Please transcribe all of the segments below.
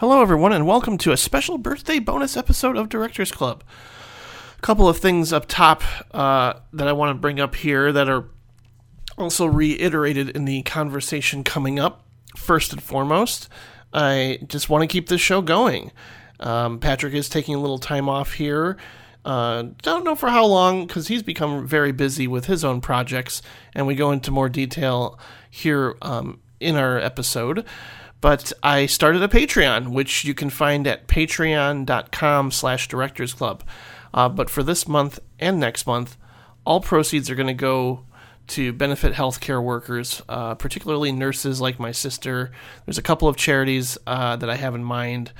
Hello, everyone, and welcome to a special birthday bonus episode of Directors Club. A couple of things up top uh, that I want to bring up here that are also reiterated in the conversation coming up. First and foremost, I just want to keep this show going. Um, Patrick is taking a little time off here. Uh, don't know for how long because he's become very busy with his own projects, and we go into more detail here um, in our episode but I started a Patreon, which you can find at patreon.com slash directors club. Uh, but for this month and next month, all proceeds are going to go to benefit healthcare workers, uh, particularly nurses like my sister. There's a couple of charities uh, that I have in mind.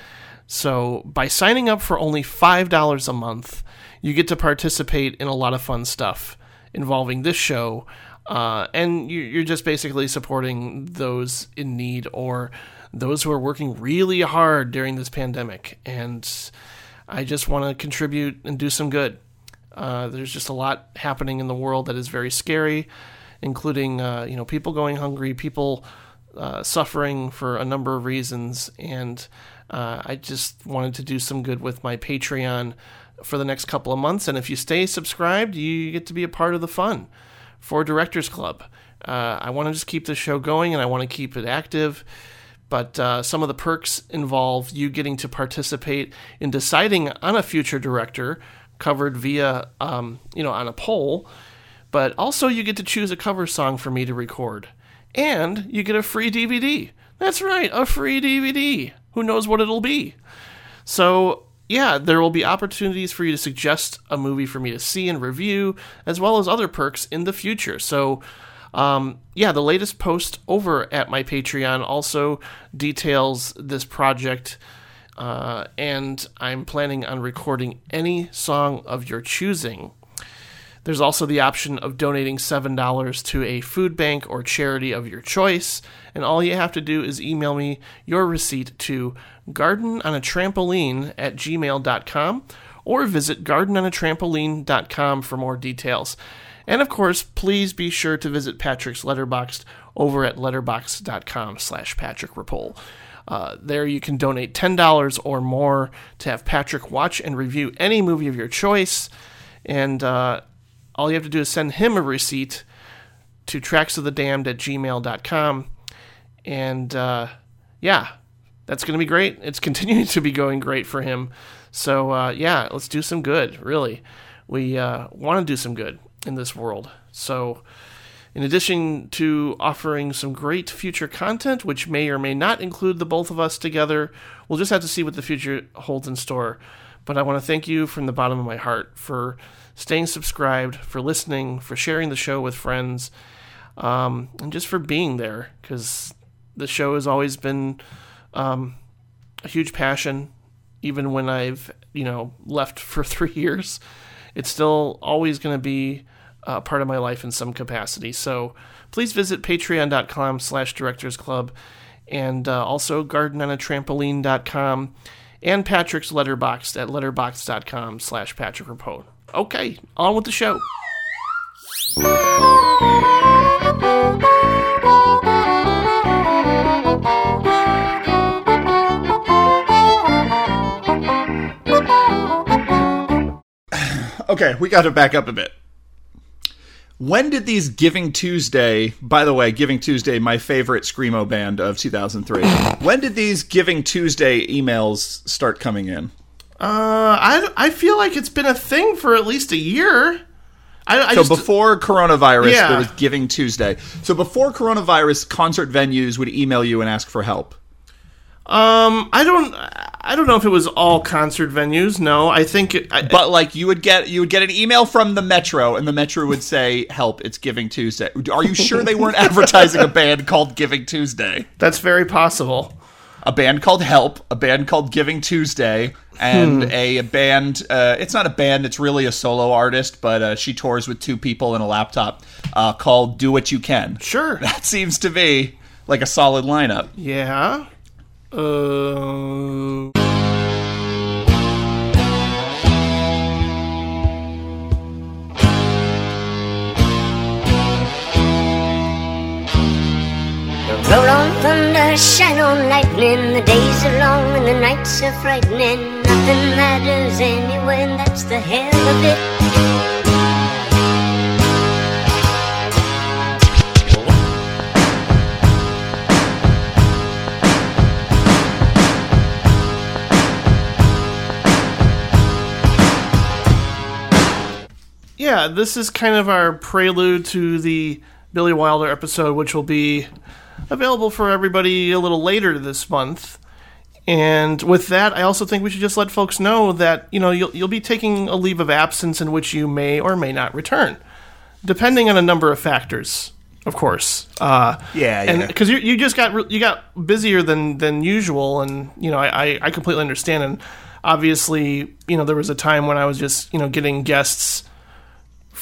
So by signing up for only $5 a month, you get to participate in a lot of fun stuff involving this show. Uh, and you're just basically supporting those in need or those who are working really hard during this pandemic. And I just want to contribute and do some good. Uh, there's just a lot happening in the world that is very scary, including uh, you know people going hungry, people uh, suffering for a number of reasons, and uh, I just wanted to do some good with my Patreon for the next couple of months. And if you stay subscribed, you get to be a part of the fun for Directors Club. Uh, I want to just keep the show going and I want to keep it active. But uh, some of the perks involve you getting to participate in deciding on a future director covered via, um, you know, on a poll. But also, you get to choose a cover song for me to record. And you get a free DVD. That's right, a free DVD. Who knows what it'll be? So, yeah, there will be opportunities for you to suggest a movie for me to see and review, as well as other perks in the future. So, um, yeah, the latest post over at my Patreon also details this project. Uh, and I'm planning on recording any song of your choosing. There's also the option of donating $7 to a food bank or charity of your choice, and all you have to do is email me your receipt to gardenonatrampoline at gmail.com or visit gardenonatrampoline.com for more details. And of course, please be sure to visit Patrick's Letterboxd over at letterboxd.com slash Patrick Rapole. Uh, there you can donate $10 or more to have Patrick watch and review any movie of your choice. And uh, all you have to do is send him a receipt to tracksofthedamned at gmail.com. And uh, yeah, that's going to be great. It's continuing to be going great for him. So uh, yeah, let's do some good, really. We uh, want to do some good in this world. So, in addition to offering some great future content, which may or may not include the both of us together, we'll just have to see what the future holds in store. But I want to thank you from the bottom of my heart for staying subscribed, for listening, for sharing the show with friends, um, and just for being there because the show has always been um, a huge passion. Even when I've you know left for three years, it's still always going to be uh, part of my life in some capacity. So please visit patreon.com slash directors club and uh, also gardenonatrampoline.com and Patrick's Letterboxd at letterboxd.com slash Patrick. Okay, on with the show. Okay, we got to back up a bit. When did these Giving Tuesday, by the way, Giving Tuesday, my favorite Screamo band of 2003, when did these Giving Tuesday emails start coming in? Uh, I, I feel like it's been a thing for at least a year. I, I so just, before coronavirus, Yeah. there was Giving Tuesday. So before coronavirus, concert venues would email you and ask for help. Um, I don't, I don't know if it was all concert venues. No, I think, it, I, But like you would get you would get an email from the Metro, and the Metro would say, "Help! It's Giving Tuesday." Are you sure they weren't advertising a band called Giving Tuesday? that's very possible. a band called Help, a band called Giving Tuesday, and Hmm. a band. Uh, it's not a band; it's really a solo artist, but uh, she tours with two people and a laptop uh, called "Do What You Can." Sure. That seems to be like a solid lineup. Yeah. Uh. Roll on thunder, shine on lightning. The days are long and the nights are frightening. Nothing matters anyway, and that's the hell of it. Yeah, this is kind of our prelude to the Billy Wilder episode, which will be available for everybody a little later this month. And with that, I also think we should just let folks know that you know you'll you'll be taking a leave of absence in which you may or may not return, depending on a number of factors, of course. Uh, Yeah, and yeah. because you, you just got you got busier than than usual, and you know I, I I completely understand. And obviously, you know there was a time when I was just you know getting guests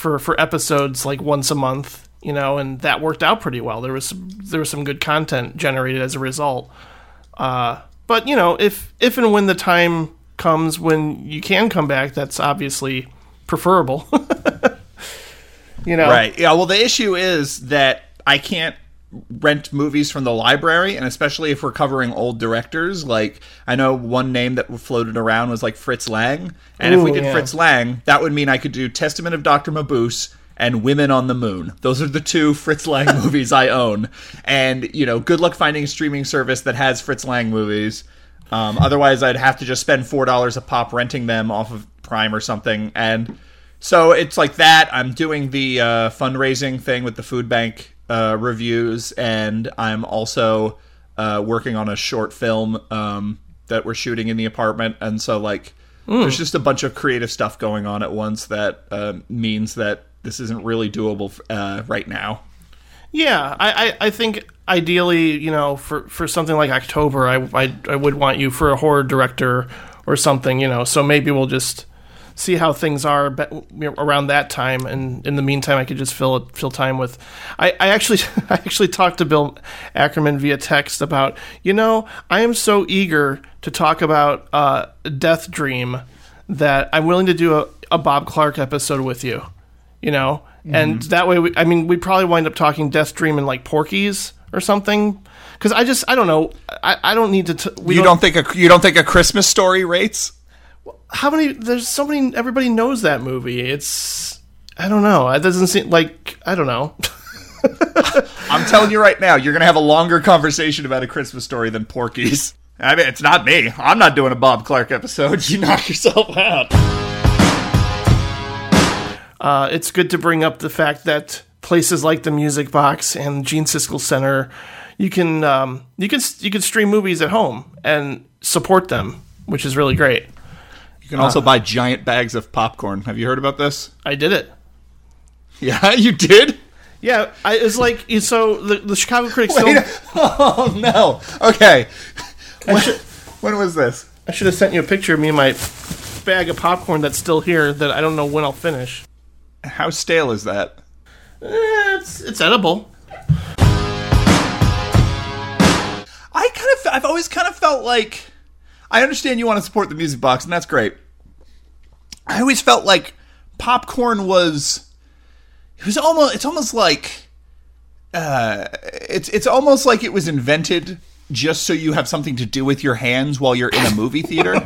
for for episodes like once a month, you know, and that worked out pretty well. There was there was some good content generated as a result. Uh, but you know, if if and when the time comes when you can come back, that's obviously preferable. you know, Right. Yeah. Well, the issue is that I can't rent movies from the library, and especially if we're covering old directors. Like I know one name that floated around was like Fritz Lang, and if we Ooh, did yeah. Fritz Lang, that would mean I could do Testament of Doctor Mabuse. And Women on the Moon. Those are the two Fritz Lang movies I own. And, you know, good luck finding a streaming service that has Fritz Lang movies. Um, otherwise, I'd have to just spend $4 a pop renting them off of Prime or something. And so it's like that. I'm doing the uh, fundraising thing with the food bank uh, reviews, and I'm also uh, working on a short film um, that we're shooting in the apartment. And so, like, there's just a bunch of creative stuff going on at once that uh, means that this isn't really doable uh, right now. Yeah, I, I, I think ideally, you know, for, for something like October, I, I I would want you for a horror director or something, you know. So maybe we'll just see how things are be, around that time, and in the meantime, I could just fill it, fill time with. I, I actually I actually talked to Bill Ackerman via text about, you know, I am so eager to talk about uh, Death Dream that I'm willing to do a, a Bob Clark episode with you you know and that way we, i mean we'd probably wind up talking death dream and like Porky's or something because i just i don't know i, I don't need to t- we You don't think a you don't think a Christmas story rates? How many there's so many everybody knows that movie it's i don't know it doesn't seem like i don't know I'm telling you right now, you're gonna have a longer conversation about a Christmas story than Porky's. I mean, it's not me. I'm not doing a Bob Clark episode. You knock yourself out. uh, it's good to bring up the fact that places like the music box and gene siskel center you can um, you can you can stream movies at home and support them which is really great You can also buy giant bags of popcorn. Have you heard about this? i did it Yeah, you did. yeah I, it's like so the, the chicago critics Wait, film oh no. Okay. When, when was this? I should have sent you a picture of me and my bag of popcorn that's still here that I don't know when I'll finish. How stale is that? Eh, it's it's edible. I kind of, I've always kind of felt like, I understand you want to support the music box, and that's great. I always felt like popcorn was, it was almost, it's almost like, uh, it's it's almost like it was invented just so you have something to do with your hands while you're in a movie theater.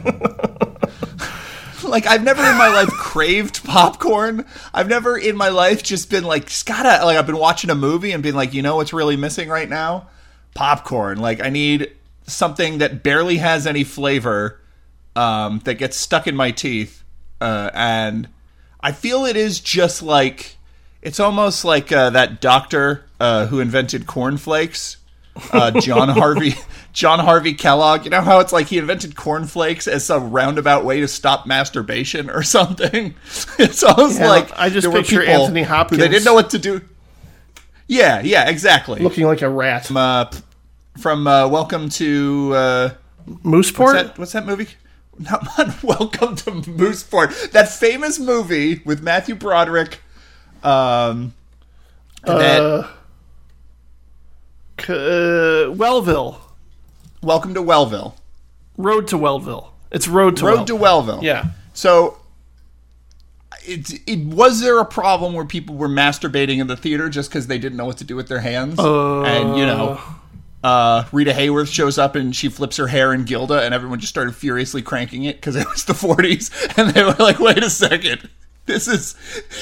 like I've never in my life craved popcorn. I've never in my life just been like, gotta like I've been watching a movie and been like, you know what's really missing right now? Popcorn. Like I need something that barely has any flavor, um, that gets stuck in my teeth, uh, and I feel it is just like it's almost like uh, that doctor uh, who invented cornflakes, uh, John Harvey. John Harvey Kellogg. You know how it's like he invented cornflakes as some roundabout way to stop masturbation or something. It's almost Yeah, like I just picture people Anthony who Hopkins They didn't know what to do. Yeah, yeah, exactly. looking like a rat. uh, p- from uh, Welcome to uh, Mooseport? what's that, what's that movie? Not, not Welcome to Mooseport. That famous movie with Matthew Broderick. Um, and that- Uh, uh, Wellville. Welcome to Wellville. Road to Wellville. It's Road to Road to Wellville. Wellville. Yeah. So, it, it was there a problem where people were masturbating in the theater just because they didn't know what to do with their hands? and you know, uh, Rita Hayworth shows up and she flips her hair in Gilda, and everyone just started furiously cranking it because it was the 40s, and they were like, "Wait a second, this is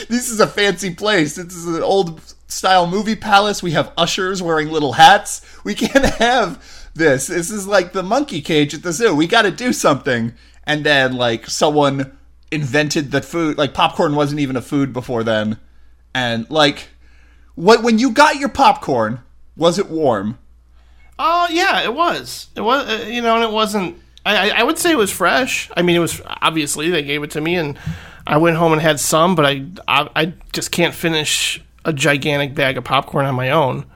this is a fancy place. This is an old style movie palace. We have ushers wearing little hats. We can't have this. This is like the monkey cage at the zoo. We got to do something." And then like someone invented the food. Like popcorn wasn't even a food before then, and like what when you got your popcorn, was it warm? Oh yeah, it was. It was. Uh, you know, and it wasn't. I, I I would say it was fresh. I mean, it was obviously they gave it to me, and I went home and had some, but I I, I just can't finish a gigantic bag of popcorn on my own.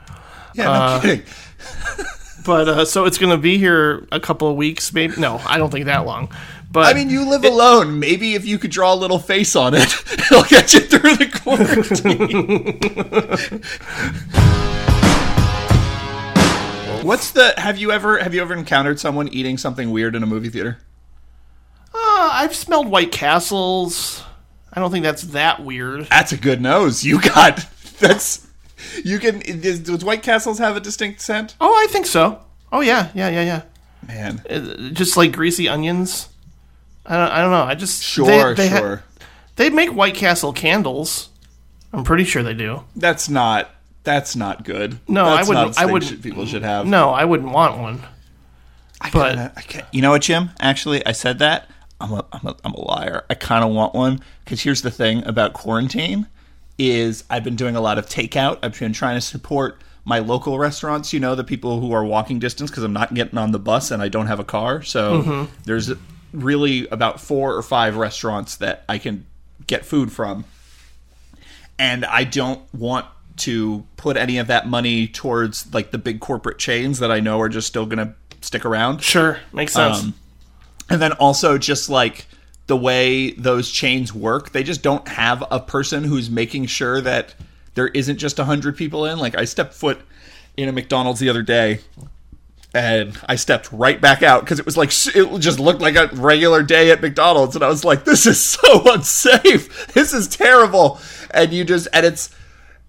Yeah, no kidding. But uh, so it's going to be here a couple of weeks, maybe. No, I don't think that long. But I mean, you live alone. Maybe if you could draw a little face on it, it'll get you through the quarantine. What's the? Have you ever have you ever encountered someone eating something weird in a movie theater? uh, I've smelled White Castles. I don't think that's that weird. That's a good nose. You got that's. You can. Does, does White Castles have a distinct scent? Oh, I think so. Oh yeah, yeah, yeah, yeah. Man, Uh, Just like greasy onions. I don't, I don't know. I just sure, they, they ha- sure. they make White Castle candles. I'm pretty sure they do. that's not. That's not good. No, I wouldn't- I wouldn't- People should have. No, I wouldn't want one. I But- kinda- I can't- you know what, Jim? Actually, I said that. I'm a, I'm a, I'm a liar. I kind of want one because here's the thing about quarantine is I've been doing a lot of takeout. I've been trying to support my local restaurants. You know, the people who are walking distance because I'm not getting on the bus and I don't have a car. So mm-hmm. there's really about four or five restaurants that I can get food from and I don't want to put any of that money towards like the big corporate chains that I know are just still going to stick around. Sure, makes sense. Um, and then also just like the way those chains work, they just don't have a person who's making sure that there isn't just 100 people in. Like I stepped foot in a McDonald's the other day and I stepped right back out because it was like it just looked like a regular day at McDonald's, and I was like, "This is so unsafe. This is terrible." And you just and it's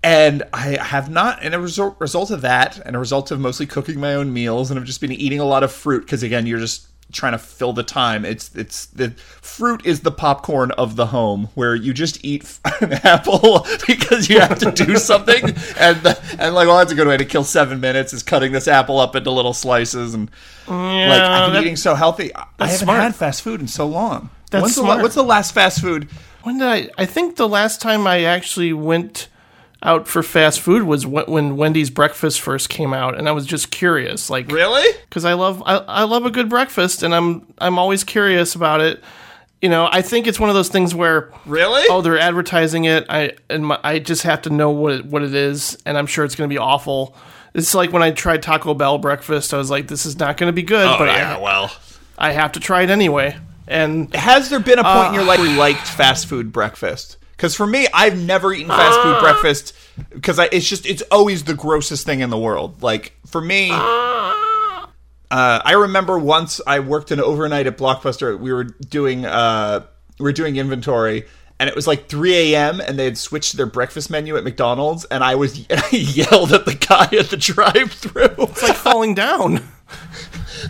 and I have not, and a result result of that, and a result of mostly cooking my own meals, and I've just been eating a lot of fruit because again, you're just trying to fill the time. It's it's the fruit is the popcorn of the home where you just eat an apple because you have to do something, and and like, well, that's a good way to kill seven minutes is cutting this apple up into little slices and like I've been eating so healthy. I haven't smart. had fast food in so long. That's When's the smart. what's the last fast food? When did I? I think the last time I actually went out for fast food was when Wendy's breakfast first came out, and I was just curious, like Really? because I love I, I love a good breakfast, and I'm I'm always curious about it. You know, I think it's one of those things where Really? oh they're advertising it, I and my, I just have to know what it, what it is, and I'm sure it's going to be awful. It's like when I tried Taco Bell breakfast, I was like, this is not going to be good, Oh but yeah, I well. I have to try it anyway. And Has there been a point in your uh, life where you liked fast food breakfast? Because for me, I've never eaten fast food breakfast because it's just it's always the grossest thing in the world. Like for me, uh, I remember once I worked an overnight at Blockbuster. We were doing uh, we were doing inventory. And it was like 3 a.m. and they had switched their breakfast menu at McDonald's, and I was I yelled at the guy at the drive-through. it's like falling down.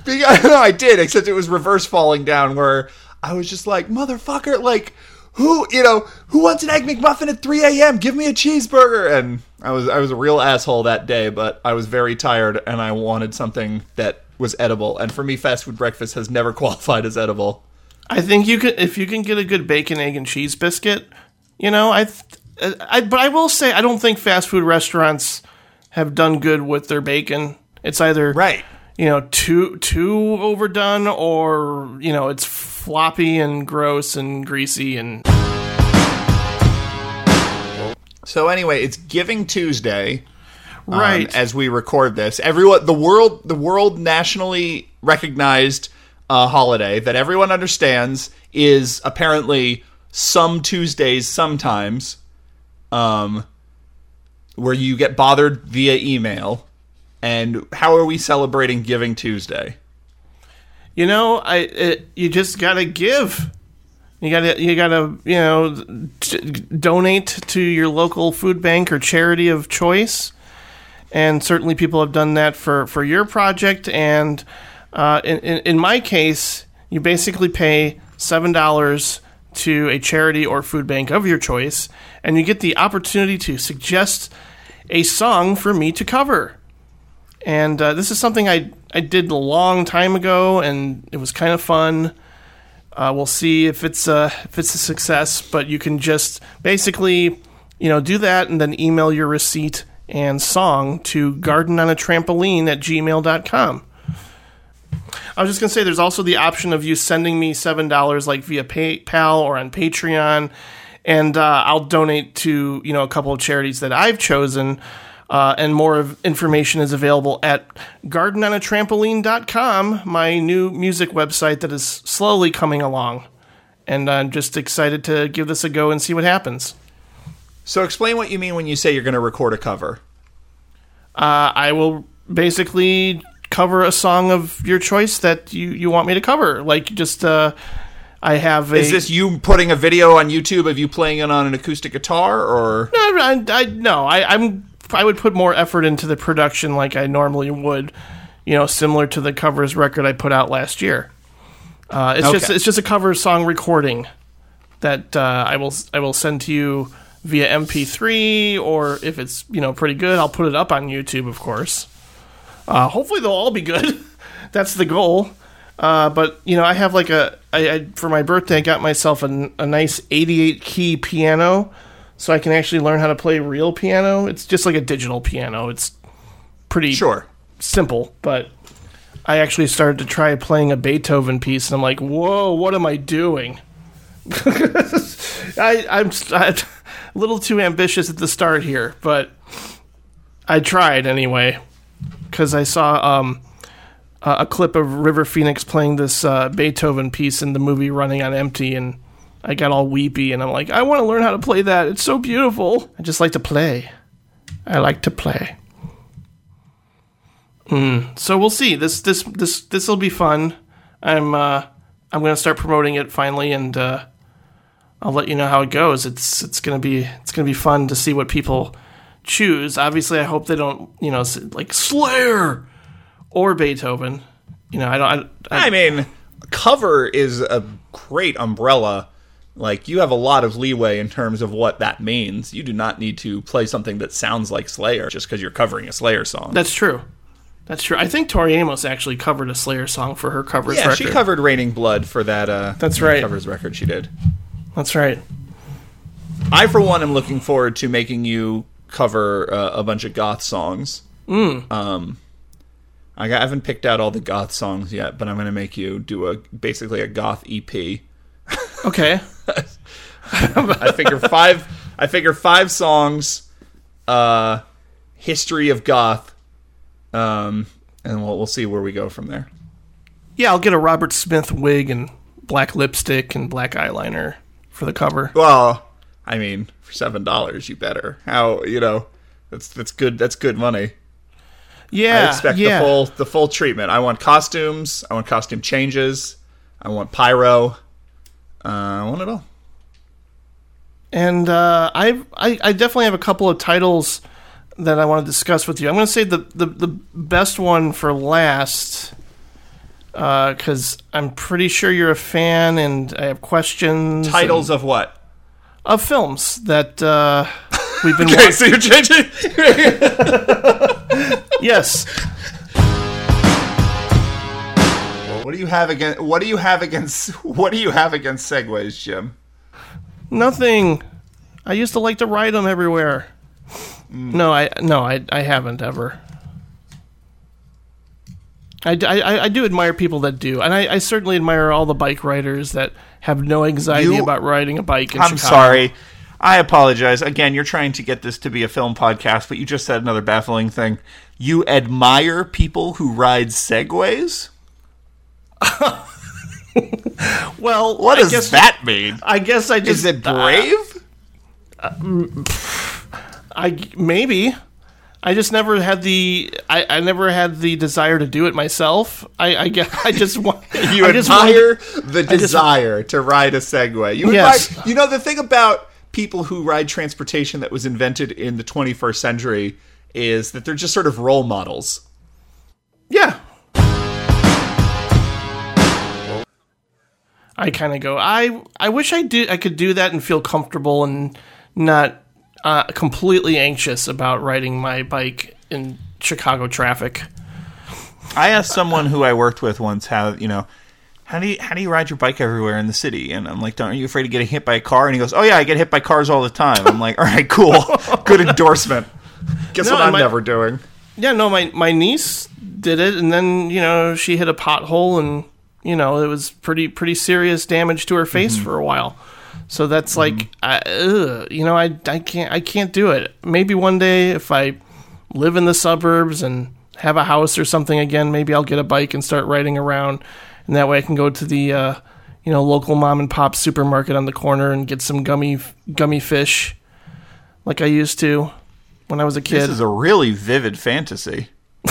Because, no, I did, except it was reverse falling down where I was just like, motherfucker, like, who, you know, who wants an egg McMuffin at 3 a.m.? Give me a cheeseburger. And I was, I was a real asshole that day, but I was very tired and I wanted something that was edible. And for me, fast food breakfast has never qualified as edible. I think you could if you can get a good bacon, egg, and cheese biscuit. You know, I, th- I but I will say I don't think fast food restaurants have done good with their bacon. It's either Right. you know too too overdone or you know it's floppy and gross and greasy and So anyway, it's Giving Tuesday. um, right. as we record this. Everyone, the world, the world nationally recognized uh, holiday that everyone understands is apparently some Tuesdays sometimes, um, where you get bothered via email. And how are we celebrating Giving Tuesday? You know, I it, you just gotta give. You gotta you gotta you know donate to your local food bank or charity of choice. and certainly people have done that for for your project. And uh, in, in in my case, you basically pay seven dollars to a charity or food bank of your choice, and you get the opportunity to suggest a song for me to cover. And uh, this is something I I did a long time ago, and it was kind of fun. Uh, we'll see if it's a if it's a success, but you can just basically, you know, do that and then email your receipt and song to gardenonatrampoline at gmail.com. I was just gonna say, there's also the option of you sending me seven dollars, like via PayPal or on Patreon, and uh, I'll donate to you know a couple of charities that I've chosen. Uh, and more of information is available at gardenonatrampoline.com, my new music website that is slowly coming along. And I'm just excited to give this a go and see what happens. So explain what you mean when you say you're going to record a cover. Uh, I will basically cover a song of your choice that you, you want me to cover. Like, just, uh, I have a. Is this you putting a video on YouTube of you playing it on an acoustic guitar, or No, I, I, no, I, I'm. I would put more effort into the production like I normally would, you know, similar to the covers record I put out last year. Uh, it's just it's just a cover song recording that uh, I will I will send to you via MP3 or if it's you know pretty good, I'll put it up on YouTube, of course. Uh, hopefully they'll all be good. That's the goal. Uh, but you know, I have like a I, I for my birthday, I got myself a, a nice 88 key piano, so I can actually learn how to play real piano. It's just like a digital piano. It's pretty sure? simple, but I actually started to try playing a Beethoven piece, and I'm like, whoa, what am I doing? I, I'm, I'm a little too ambitious at the start here, but I tried anyway because I saw um, a, clip of River Phoenix playing this uh, Beethoven piece in the movie Running on Empty, and I got all weepy, and I'm like, I want to learn how to play that. It's so beautiful. I just like to play. I like to play. Mm, so we'll see. This this this this will be fun. I'm uh, I'm gonna start promoting it finally, and uh, I'll let you know how it goes. It's it's gonna be it's gonna be fun to see what people choose. Obviously, I hope they don't you know like Slayer or Beethoven. You know, I don't. I, I, I mean, cover is a great umbrella. Like you have a lot of leeway in terms of what that means. You do not need to play something that sounds like Slayer just because you're covering a Slayer song. that's true. That's true. I think Tori Amos actually covered a Slayer song for her covers yeah, record. she covered "Raining Blood" for that. Uh, That's right. Covers record she did. That's right. I, for one, am looking forward to making you cover uh, a bunch of goth songs. Mm. Um, I haven't picked out all the goth songs yet, but I'm going to make you do a basically a goth EP. Okay. I figure five. I figure five songs. Uh, history of goth. Um, and we'll we'll see where we go from there. Yeah, I'll get a Robert Smith wig and black lipstick and black eyeliner for the cover. Well, I mean, for seven dollars, you better. How you know? That's that's good. That's good money. Yeah, I expect yeah. the full the full treatment. I want costumes. I want costume changes. I want pyro. Uh, I want it all. And uh, I've, I I definitely have a couple of titles that I want to discuss with you. I'm going to say the, the the best one for last because I'm pretty sure you're a fan, and I have questions. Titles of what? of films that uh, we've been Okay, watching. so you're changing. yes, what do you have against? What do you have against? What do you have against segways, Jim? nothing. I used to like to ride them everywhere. Mm. No, I no, I I haven't ever. I, I, I do admire people that do, and I, I certainly admire all the bike riders that have no anxiety You- about riding a bike. In I'm Chicago. sorry. I apologize. Again, you're trying to get this to be a film podcast, but you just said another baffling thing. You admire people who ride segways? Well, What I does that mean? I guess I just Is it uh, brave? I maybe. I just never had the I, I never had the desire to do it myself. I I guess I just want You I just admire wanted- the desire to ride a Segway. You Yes. admire, you know the thing about people who ride transportation that was invented in the 21st century is that they're just sort of role models. I kind of go. I I wish I did. I could do that and feel comfortable and not uh, completely anxious about riding my bike in Chicago traffic. I asked someone who I worked with once how you know how do you how do you ride your bike everywhere in the city? And I'm like, don't are you afraid of getting hit by a car? And he goes, oh yeah, I get hit by cars all the time. I'm like, all right, cool, good endorsement. Guess No, what I I'm might- never doing. Yeah, no, my my niece did it, and then you know she hit a pothole, and you know it was pretty pretty serious damage to her face for a while. So that's like, I, ugh, you know, I I can't I can't do it. Maybe one day if I live in the suburbs and have a house or something again, maybe I'll get a bike and start riding around, and that way I can go to the uh, you know local mom and pop supermarket on the corner and get some gummy gummy fish, like I used to when I was a kid. This is a really vivid fantasy.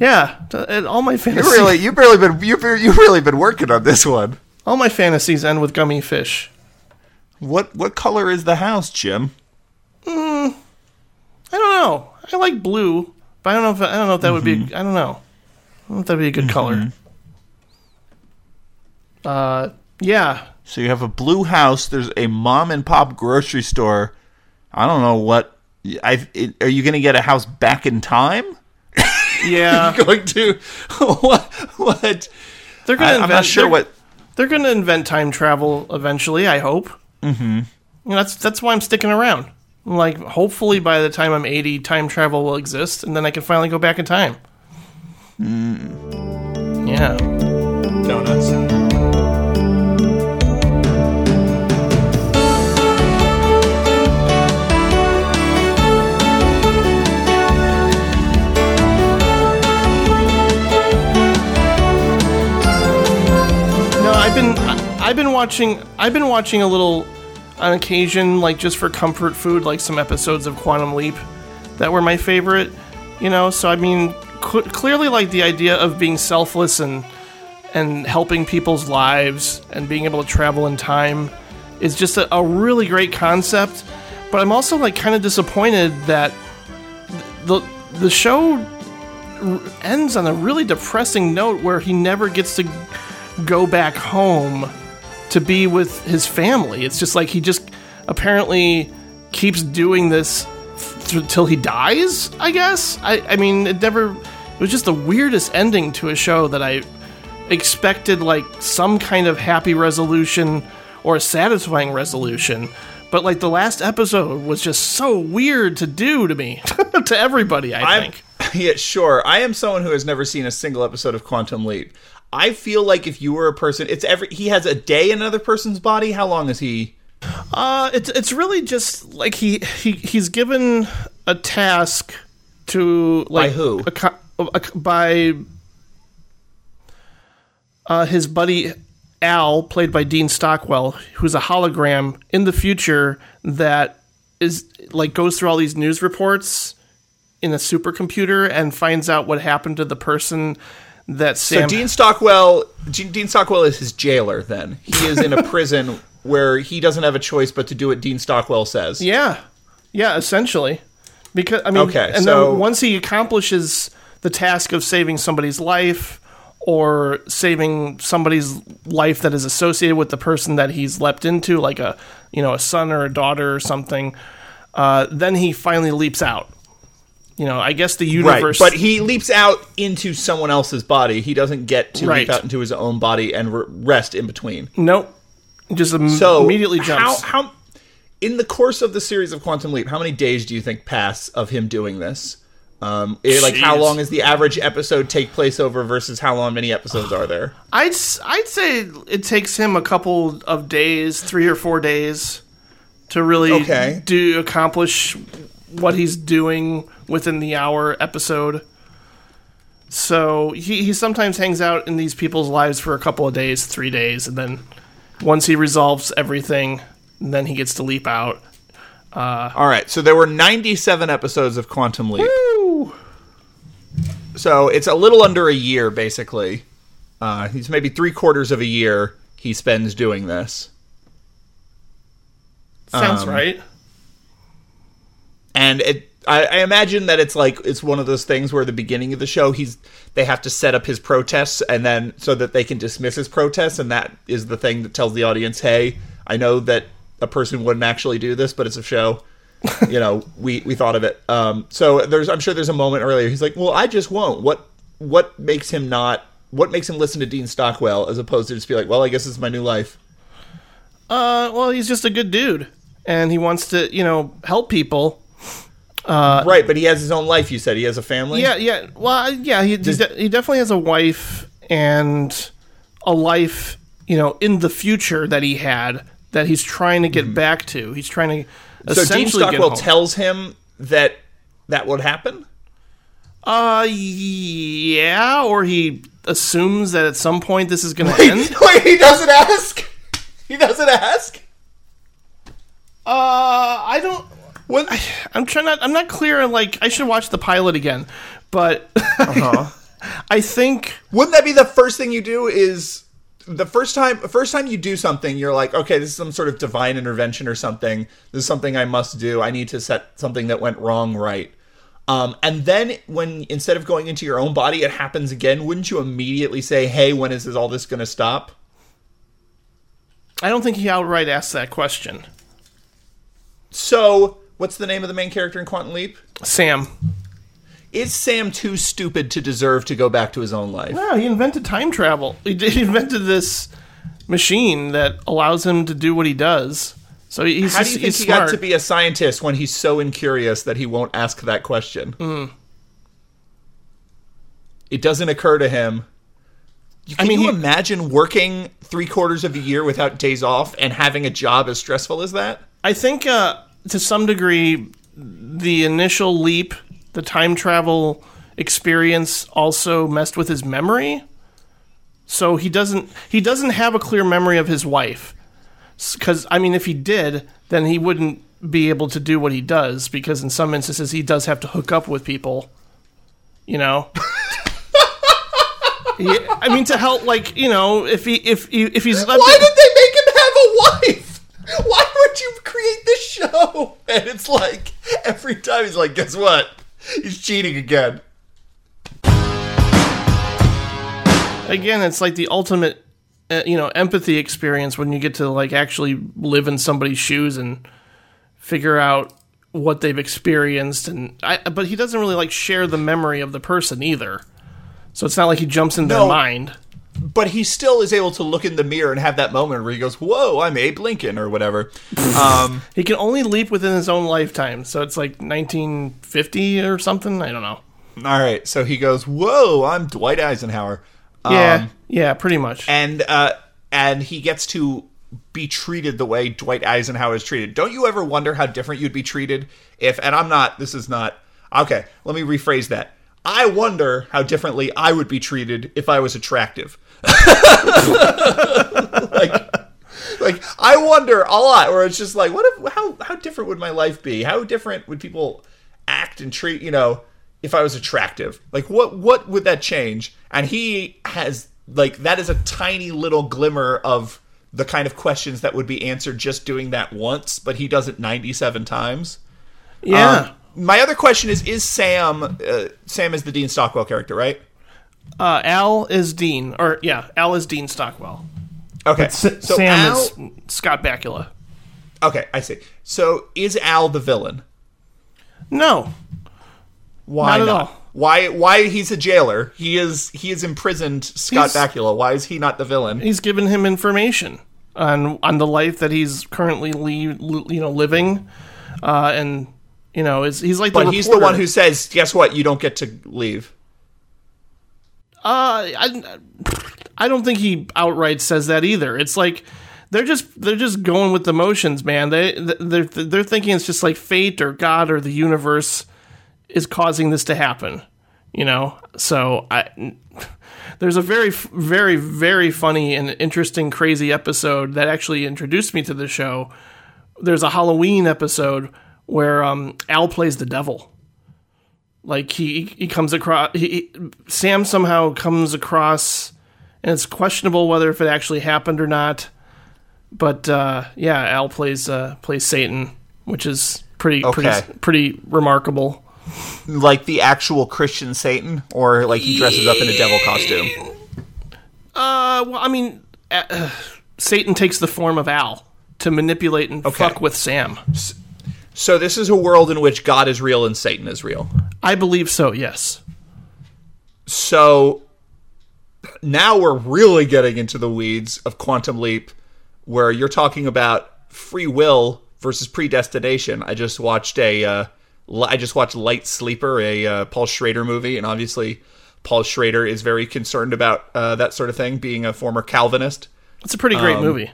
Yeah, and all my You fantasies, really, you've really been, you've, you've really been working on this one. all my fantasies end with gummy fish. What what color is the house, Jim? Hmm, I don't know. I like blue, but I don't know if I don't know if that would be. Mm-hmm. I don't know. I don't know if that'd be a good mm-hmm. color. Uh, yeah, So you have a blue house. There's a mom and pop grocery store. I don't know what. I are you going to get a house back in time? Yeah. Going to what? What? they're gonna I, invent. I'm not sure they're, what. they're gonna invent time travel eventually. I hope. Mm-hmm. You know, that's that's why I'm sticking around. Like, hopefully, by the time I'm 80, time travel will exist, and then I can finally go back in time. Yeah. Donuts. I've been I've been watching I've been watching a little on occasion, like just for comfort food, like some episodes of Quantum Leap that were my favorite. You know, so I mean, cl- clearly, like the idea of being selfless and and helping people's lives and being able to travel in time is just a, a really great concept. But I'm also like kind of disappointed that the the show ends on a really depressing note where he never gets to go back home to be with his family. It's just like he just apparently keeps doing this th- till he dies. I guess. I I mean, it never. It was just the weirdest ending to a show that I expected like some kind of happy resolution or a satisfying resolution. But like the last episode was just so weird to do to me, to everybody. I I'm, think. yeah, sure. I am someone who has never seen a single episode of Quantum Leap. I feel like if you were a person, it's every he has a day in another person's body. How long is he? Uh, it's it's really just like he he he's given a task to like who? a co- a- by uh, his buddy Al, played by Dean Stockwell, who's a hologram in the future that is like goes through all these news reports in a supercomputer and finds out what happened to the person that So Dean Stockwell, Dean Dean Stockwell is his jailer. Then he is in a prison where he doesn't have a choice but to do what Dean Stockwell says. Yeah, yeah, essentially. Because I mean, Okay, and so- then once he accomplishes the task of saving somebody's life or saving somebody's life that is associated with the person that he's leapt into, like a you know a son or a daughter or something, uh, then he finally leaps out. You know, I guess the universe. Right, but he leaps out into someone else's body. He doesn't get to Right. leap out into his own body and re- rest in between. nope, just im- So immediately jumps. How, how in the course of the series of Quantum Leap, how many days do you think pass of him doing this? Um, eh, like how long does the average episode take place over versus how long many episodes are there? I'd I'd say it takes him a couple of days, three or four days, to really Okay. do accomplish what he's doing within the hour episode. So he he sometimes hangs out in these people's lives for a couple of days, three days, and then once he resolves everything, then he gets to leap out. All right, so there were 97 episodes of Quantum Leap. So it's a little under a year, basically. Uh, he's maybe three quarters of a year he spends doing this. Sounds Um, right. And it I, I imagine that it's like it's one of those things where the beginning of the show he's they have to set up his protests and then so that they can dismiss his protests and that is the thing that tells the audience, hey, I know that a person wouldn't actually do this, but it's a show. you know, we we thought of it. Um, so there's I'm sure there's a moment earlier he's like, well, I just won't. What what makes him not? What makes him listen to Dean Stockwell as opposed to just be like, well, I guess it's my new life. Uh, well, he's just a good dude, and he wants to, you know, help people. Right, but he has his own life. You said he has a family. Yeah, yeah. Well, yeah. He he's de- he definitely has a wife and a life, you know, in the future that he had that he's trying to get back to. He's trying to Mm-hmm. So Dean Stockwell tells him that that would happen. Uh, yeah, or he assumes that at some point this is going to end. Wait, he doesn't ask. He doesn't ask. Uh, I don't. What? I'm trying not. I'm not clear. on, Like, I should watch the pilot again, but Uh-huh. I think Wouldn't that be the first thing you do? Is the first time first time you do something, you're like, okay, this is some sort of divine intervention or something. This is something I must do. I need to set something that went wrong right. Um, and then when instead of going into your own body, it happens again. Wouldn't you immediately say, "Hey, when is this, all this going to stop?" I don't think he outright asked that question. So, what's the name of the main character in Quantum Leap? Sam. Is Sam too stupid to deserve to go back to his own life? No, he invented time travel. He, he invented this machine that allows him to do what he does. So he- he's How do just, you think he smart. got to be a scientist when he's so incurious that he won't ask that question? Hmm. It doesn't occur to him. Can I mean, you he- imagine working three quarters of a year without days off and having a job as stressful as that? I think uh, to some degree, the initial leap, the time travel experience, also messed with his memory. So he doesn't he doesn't have a clear memory of his wife. Because I mean, if he did, then he wouldn't be able to do what he does. Because in some instances, he does have to hook up with people. You know. Yeah, I mean, to help, like you know, if he if he, if he's Why did they make him have a wife? Why you create this show? And it's like every time he's like, guess what? He's cheating again. again it's like the ultimate uh, you know empathy experience when you get to like actually live in somebody's shoes and figure out what they've experienced and I, but he doesn't really like share the memory of the person either so it's not like he jumps in their mind but he still is able to look in the mirror and have that moment where he goes, "Whoa, I'm Abe Lincoln" or whatever. Um, he can only leap within his own lifetime so it's like 1950 or something i don't know all right, so he goes, "Whoa, I'm Dwight Eisenhower." yeah Um, yeah pretty much and uh, and he gets to be treated the way Dwight Eisenhower is treated. Don't you ever wonder how different you'd be treated if? And I'm not. This is not. Okay, let me rephrase that. I wonder how differently I would be treated if I was attractive. like, like I wonder a lot. Where it's just like, what if? How how different would my life be? How different would people act and treat? You know, if I was attractive, like what what would that change? And he has like that is a tiny little glimmer of the kind of questions that would be answered just doing that once, but he does it ninety seven times. yeah Um, my other question is: Is Sam uh, Sam is the Dean Stockwell character, right? uh, al is dean or yeah al is dean stockwell Okay, S- so sam Al, is scott bakula okay, I see. So is Al the villain? no Why Not not? all. Why? Why he's a jailer? He is. He is imprisoned Scott He's- Bakula. Why is he not the villain? he's given him information on on the life that he's currently le- you know living, uh, and you know is he's like the But he's the one who says, "Guess what? You don't get to leave." Uh, I, I don't think he outright says that either. It's like they're just they're just going with the motions, man. They they're they're thinking it's just like fate or God or the universe is causing this to happen. You know, so I there's a very very very funny and interesting crazy episode that actually introduced me to the show. There's a Halloween episode where um, Al plays the devil. Like he he comes across he, Sam somehow comes across, and it's questionable whether if it actually happened or not. But uh, yeah, Al plays uh, plays Satan, which is pretty Okay. pretty pretty remarkable. Like the actual Christian Satan, or like he dresses up in a devil costume. Uh, well, I mean, uh, Satan takes the form of Al to manipulate and Okay. fuck with Sam. So this is a world in which God is real and Satan is real. I believe so. Yes. So now we're really getting into the weeds of Quantum Leap, where you're talking about free will versus predestination. I just watched a, uh, I just watched Light Sleeper, a uh, Paul Schrader movie, and obviously Paul Schrader is very concerned about uh, that sort of thing, being a former Calvinist. It's a pretty great Um, movie.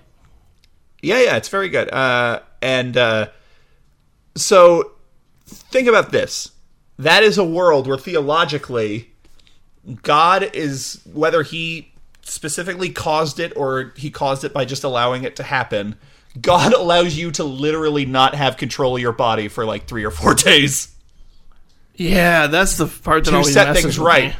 Yeah, yeah, it's very good. Uh, and uh, so think about this. That is a world where theologically, God is, whether he specifically caused it or he caused it by just allowing it to happen, God allows you to literally not have control of your body for like three or four days Yeah, that's the part that to always set messes things right. me.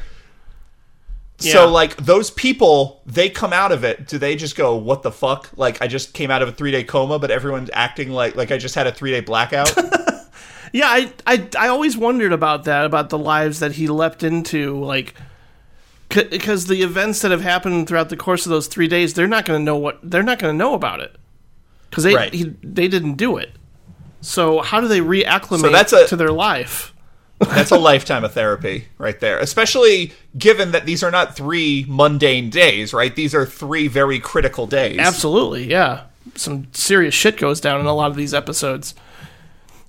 So like those people, they come out of it. Do they just go, "What the fuck?" Like I just came out of a three day coma, but everyone's acting like like I just had a three day blackout. Yeah, I, I I always wondered about that about the lives that he leapt into, like because the events that have happened throughout the course of those three days, they're not going to know what they're not going to know about it because they Right. he, they didn't do it. So how do they reacclimate So that's a- to their life? That's a lifetime of therapy right there. Especially given that these are not three mundane days, right? These are three very critical days. Absolutely, yeah. Some serious shit goes down in a lot of these episodes.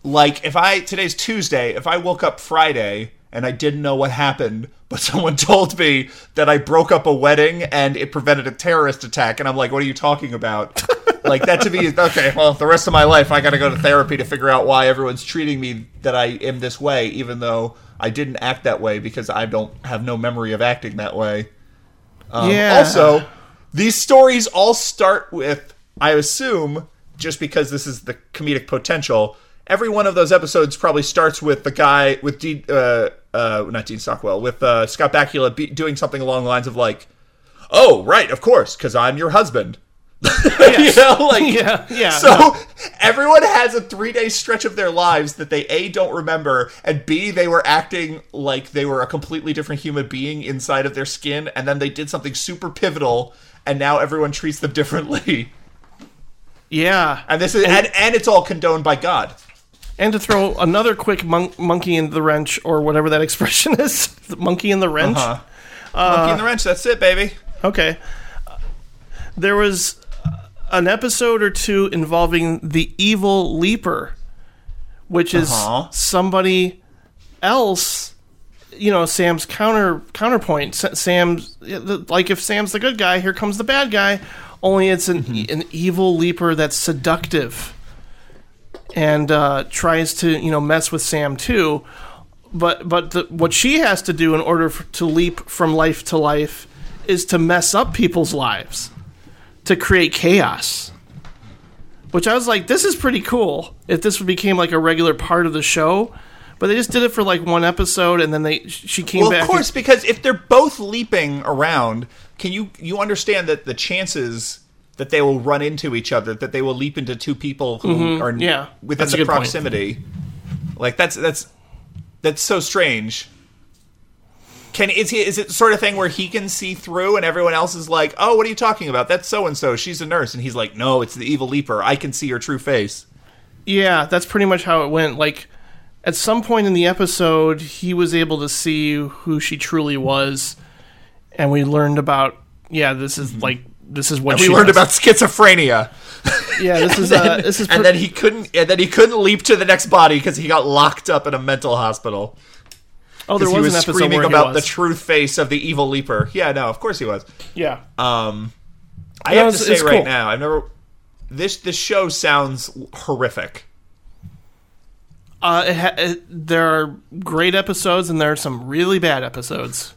Like if I today's Tuesday, if I woke up Friday and I didn't know what happened, but someone told me that I broke up a wedding and it prevented a terrorist attack, and I'm like, what are you talking about? like that to me is okay. Well, the rest of my life I got to go to therapy to figure out why everyone's treating me that I am this way, even though I didn't act that way because I don't have no memory of acting that way. Um, yeah. Also, these stories all start with, I assume, just because this is the comedic potential. Every one of those episodes probably starts with the guy with Dean, uh, uh, not Dean Stockwell, with uh, Scott Bakula be- doing something along the lines of like, "Oh, right, of course, because I'm your husband." you know, like yeah, yeah. so no. everyone has a three day stretch of their lives that they A don't remember and B they were acting like they were a completely different human being inside of their skin and then they did something super pivotal and now everyone treats them differently. yeah. And this is and, and it's all condoned by God. And to throw another quick mon- monkey in the wrench, or whatever that expression is, the monkey in the wrench. Huh. Monkey in the wrench, that's it, baby. Okay. There was an episode or two involving the evil leaper, which is Uh-huh. somebody else. You know, Sam's counter counterpoint. Sam's like if Sam's the good guy, here comes the bad guy. Only it's an mm-hmm. an evil leaper that's seductive and uh, tries to you know mess with Sam too. But but the, what she has to do in order f- to leap from life to life is to mess up people's lives, to create chaos. Which I was like, this is pretty cool. If this became like a regular part of the show, but they just did it for like one episode, and then they she came Well, back. of course, because if they're both leaping around, can you you understand that the chances that they will run into each other, that they will leap into two people who are Mm-hmm. yeah, within the good point. proximity, like that's that's that's so strange. Can is he is it the sort of thing where he can see through and everyone else is like, oh, what are you talking about? That's so and so. She's a nurse, and he's like, no, it's the evil leaper. I can see her true face. Yeah, that's pretty much how it went. Like, at some point in the episode, he was able to see who she truly was, and we learned about. Yeah, this is like this is what Mm-hmm. We learned does. about schizophrenia. Yeah, this is uh, this is and then he couldn't and then he couldn't leap to the next body because he got locked up in a mental hospital oh, there because he was, was an episode screaming where he about was. the truth face of the evil leaper yeah no of course he was yeah. um i No, have to say right cool. now i've never this this show sounds horrific Uh, it ha- it, there are great episodes and there are some really bad episodes.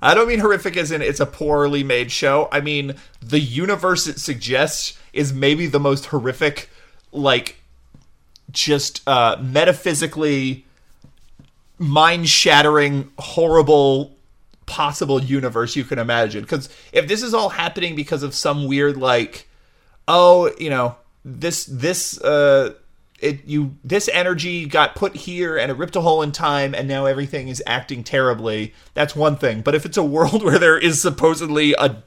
I don't mean horrific as in it's a poorly made show. I mean the universe it suggests is maybe the most horrific, like just uh, metaphysically mind shattering, horrible possible universe you can imagine. Because if this is all happening because of some weird like, oh, you know, this this uh it you this energy got put here and it ripped a hole in time and now everything is acting terribly. That's one thing. But if it's a world where there is supposedly a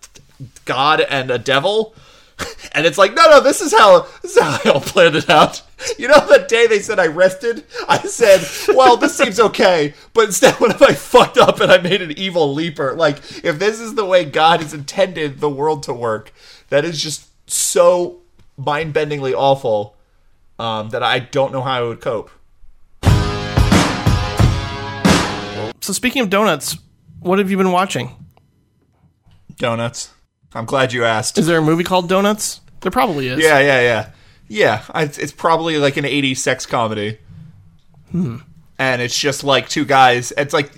god and a devil, and it's like, no, no, this is how this is how I all planned it out. You know, the day they said I rested, I said, well, this seems okay. But instead, what if I fucked up and I made an evil leaper? Like, if this is the way God has intended the world to work, that is just so mind-bendingly awful um, that I don't know how I would cope. So speaking of donuts, what have you been watching? Donuts. I'm glad you asked. Is there a movie called Donuts? There probably is. Yeah, yeah, yeah, yeah. I, it's probably like an '80s sex comedy. Hmm. And it's just like two guys. It's like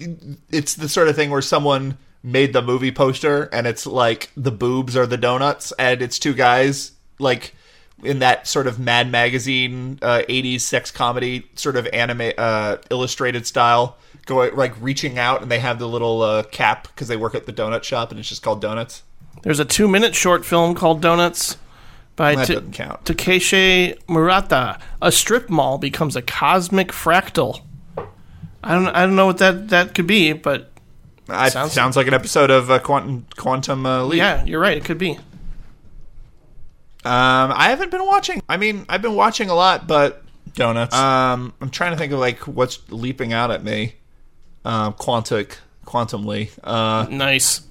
it's the sort of thing where someone made the movie poster, and it's like the boobs are the donuts, and it's two guys like in that sort of Mad Magazine uh, '80s sex comedy sort of anime uh, illustrated style, going like reaching out, and they have the little uh, cap because they work at the donut shop, and it's just called donuts. There's a two minute short film called Donuts by That doesn't count. Takeshi Murata. A strip mall becomes a cosmic fractal. I don't I don't know what that, that could be, but It Sounds- sounds, like an episode of uh, Quantum Quantum uh, Leap. yeah, you're right. It could be. Um, I haven't been watching. I mean, I've been watching a lot, but Donuts. um, I'm trying to think of like what's leaping out at me. Um, quantic, quantumly. Uh, Nice.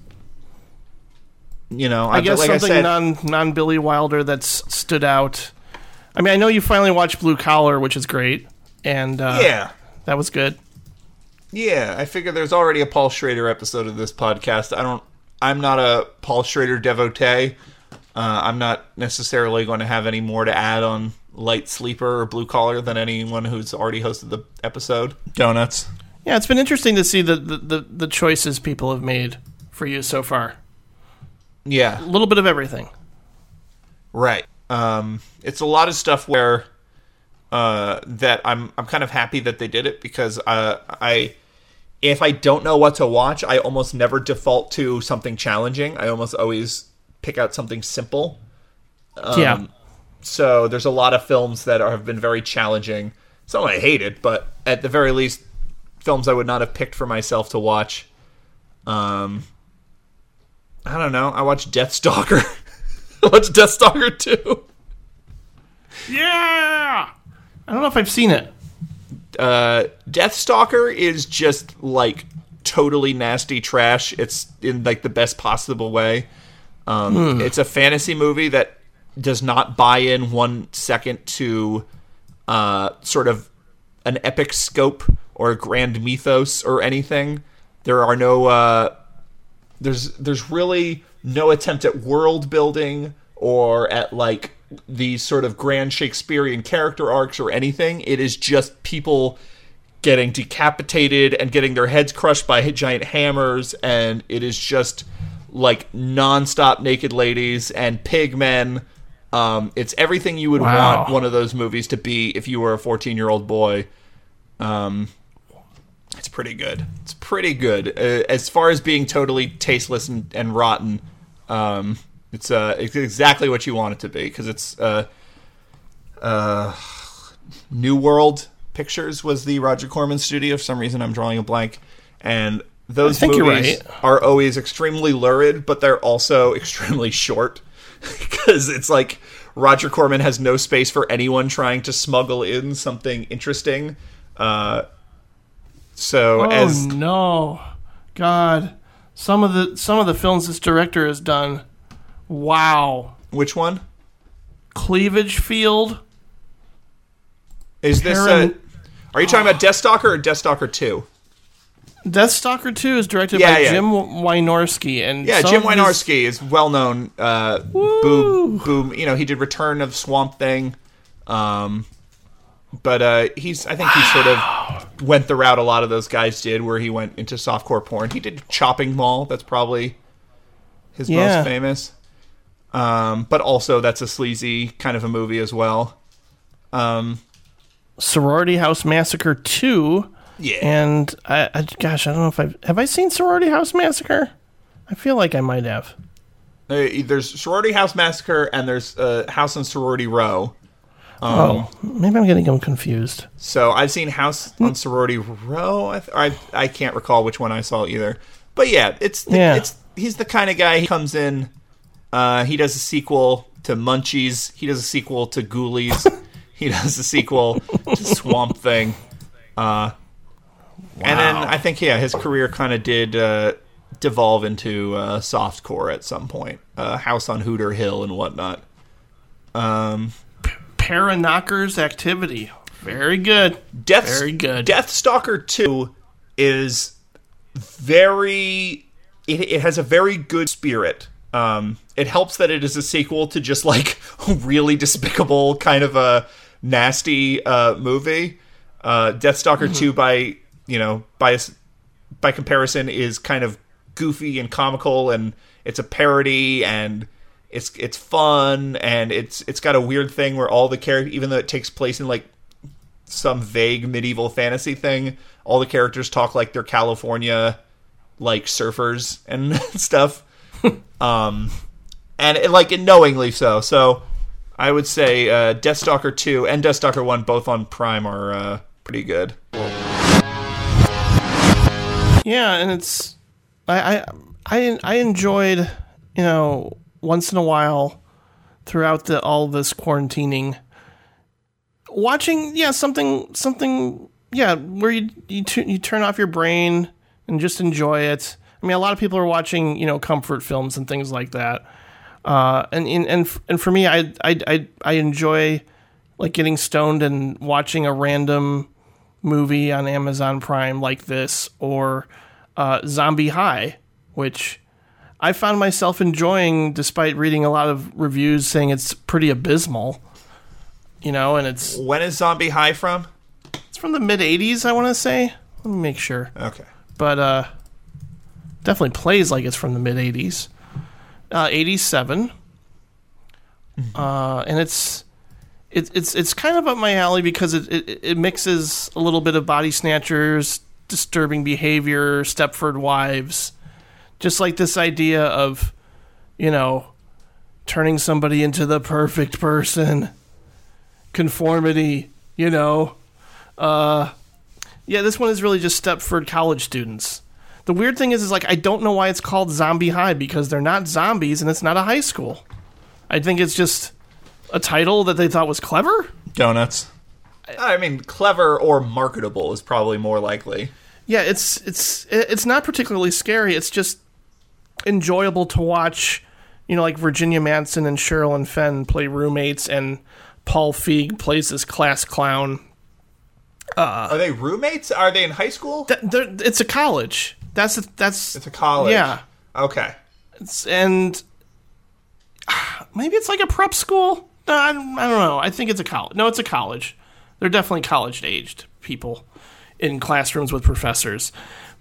you know, I guess like I something said, non non Billy Wilder that's stood out. I mean, I know you finally watched Blue Collar, which is great, and uh, yeah, that was good. yeah. I figure there's already a Paul Schrader episode of this podcast. I don't. I'm not a Paul Schrader devotee. Uh, I'm not necessarily going to have any more to add on Light Sleeper or Blue Collar than anyone who's already hosted the episode. Donuts. Yeah, it's been interesting to see the the, the, the choices people have made for you so far. Yeah, A little bit of everything. Right. Um, it's a lot of stuff where uh, that I'm I'm kind of happy that they did it because uh, I if I don't know what to watch, I almost never default to something challenging. I almost always pick out something simple. yeah. So there's a lot of films that are, have been very challenging. Some I hated, but at the very least, films I would not have picked for myself to watch. Um, I don't know. I watched Deathstalker. I watched Deathstalker too. Yeah. I don't know if I've seen it. uh, Deathstalker is just like totally nasty trash. It's in like the best possible way. Um, It's a fantasy movie that does not buy in one second to uh, sort of an epic scope or a grand mythos or anything. There are no uh, there's there's really no attempt at world building or at like these sort of grand Shakespearean character arcs or anything. It is just people getting decapitated and getting their heads crushed by giant hammers, and it is just like nonstop naked ladies and pig men. Um, it's everything you would Wow. want one of those movies to be if you were a 14 year old boy. Um, it's pretty good. It's pretty good. Uh, as far as being totally tasteless and, and rotten, um, it's uh, it's exactly what you want it to be because it's uh, uh, New World Pictures was the Roger Corman studio. For some reason, I'm drawing a blank, and those movies right. are always extremely lurid, but they're also extremely short because it's like Roger Corman has no space for anyone trying to smuggle in something interesting. Uh, so Oh as no, God! Some of the some of the films this director has done. Wow, which one Cleavage Field. is this? Parent- are you talking about Deathstalker or Deathstalker Two? Deathstalker Two is directed Yeah, by yeah. Jim Wynorski, and Yeah, Jim his- Wynorski is well known. Uh, boom, boom. You know, he did Return of Swamp Thing. Um, but uh, he's, I think he sort of went the route a lot of those guys did, where he went into softcore porn. He did Chopping Mall. That's probably his Yeah. most famous. Um, but also that's a sleazy kind of a movie as well. Um, Sorority House Massacre Two, yeah. and I, I gosh, I don't know if I've have I seen Sorority House Massacre. I feel like I might have. Uh, there's Sorority House Massacre and there's uh, House and Sorority Row. oh, maybe I'm getting them confused. So I've seen House on Sorority Row. I, th- I I can't recall which one I saw either. But yeah, it's the, Yeah. it's he's the kind of guy. He comes in. Uh, he does a sequel to Munchies. He does a sequel to Ghoulies. he does a sequel to Swamp Thing. Uh, And then I think yeah, his career kind of did uh, devolve into uh, softcore at some point. Uh, House on Hooter Hill and whatnot. Um, Paranokers activity. Very good. Death, Very good. Deathstalker 2 is very. It, it has a very good spirit. Um, it helps that it is a sequel to just like really despicable kind of a nasty uh, movie. Uh, Deathstalker 2 by you know by by comparison is kind of goofy and comical and it's a parody and it's it's fun and it's it's got a weird thing where all the characters even though it takes place in like some vague medieval fantasy thing. All the characters talk like they're California like surfers and stuff. um and it, like knowingly so. So I would say uh Deathstalker 2 and Deathstalker 1 both on Prime are uh pretty good. Yeah, and it's I I I, I enjoyed you know once in a while throughout the all this quarantining watching yeah something something yeah where you you, tu- you turn off your brain and just enjoy it. I mean, a lot of people are watching you know comfort films and things like that. Uh, and and and and for me, I I I, I enjoy like getting stoned and watching a random movie on Amazon Prime like this or uh, Zombie High, which I found myself enjoying despite reading a lot of reviews saying it's pretty abysmal. You know, and it's When is Zombie High from? it's from the mid '80s, I want to say. Let me make sure, Okay. but uh, definitely plays like it's from the mid '80s, uh, '87, uh, and it's it, it's it's kind of up my alley because it, it it mixes a little bit of body snatchers, disturbing behavior, Stepford Wives, just like this idea of, you know, turning somebody into the perfect person, conformity, you know, uh, yeah, this one is really just Stepford college students. The weird thing is, is like I don't know why it's called Zombie High because they're not zombies and it's not a high school. I think it's just a title that they thought was clever. Donuts. I mean, clever or marketable is probably more likely. Yeah, it's it's it's not particularly scary. It's just enjoyable to watch. You know, like Virginia Madsen and Sherilyn Fenn play roommates, and Paul Feig plays this class clown. Are they roommates? Are they in high school? Th- It's a college. That's that's It's a college. yeah. Okay. It's, and ah, maybe it's like a prep school. No, I, don't- I don't know. I think it's a college. No, it's a college. They're definitely college aged people in classrooms with professors.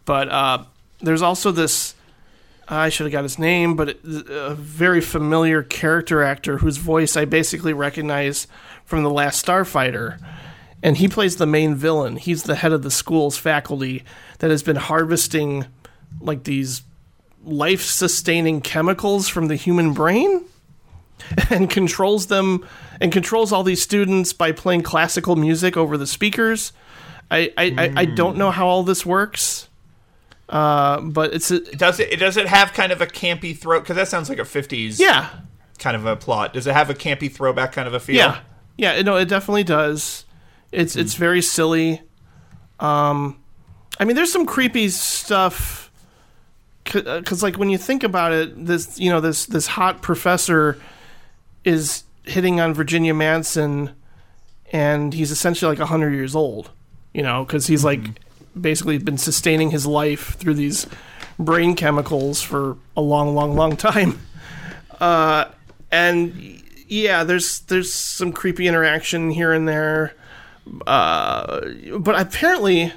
But uh, there's also this. I should have got his name, but a very familiar character actor whose voice I basically recognize from The Last Starfighter. And he plays the main villain. He's the head of the school's faculty that has been harvesting like these life sustaining chemicals from the human brain and controls them and controls all these students by playing classical music over the speakers. I, I, I, I don't know how all this works. Uh, but it's a, Does it? Does it have kind of a campy throw? Because that sounds like a '50s yeah, kind of a plot. Does it have a campy throwback kind of a feel? yeah, yeah. No, it definitely does. It's it's very silly. Um, I mean, there's some creepy stuff because, like, when you think about it, this you know this this hot professor is hitting on Virginia Madsen, and he's essentially like hundred years old. You know, because he's like basically been sustaining his life through these brain chemicals for a long, long, long time. Uh, and yeah, there's there's some creepy interaction here and there. Uh, but apparently,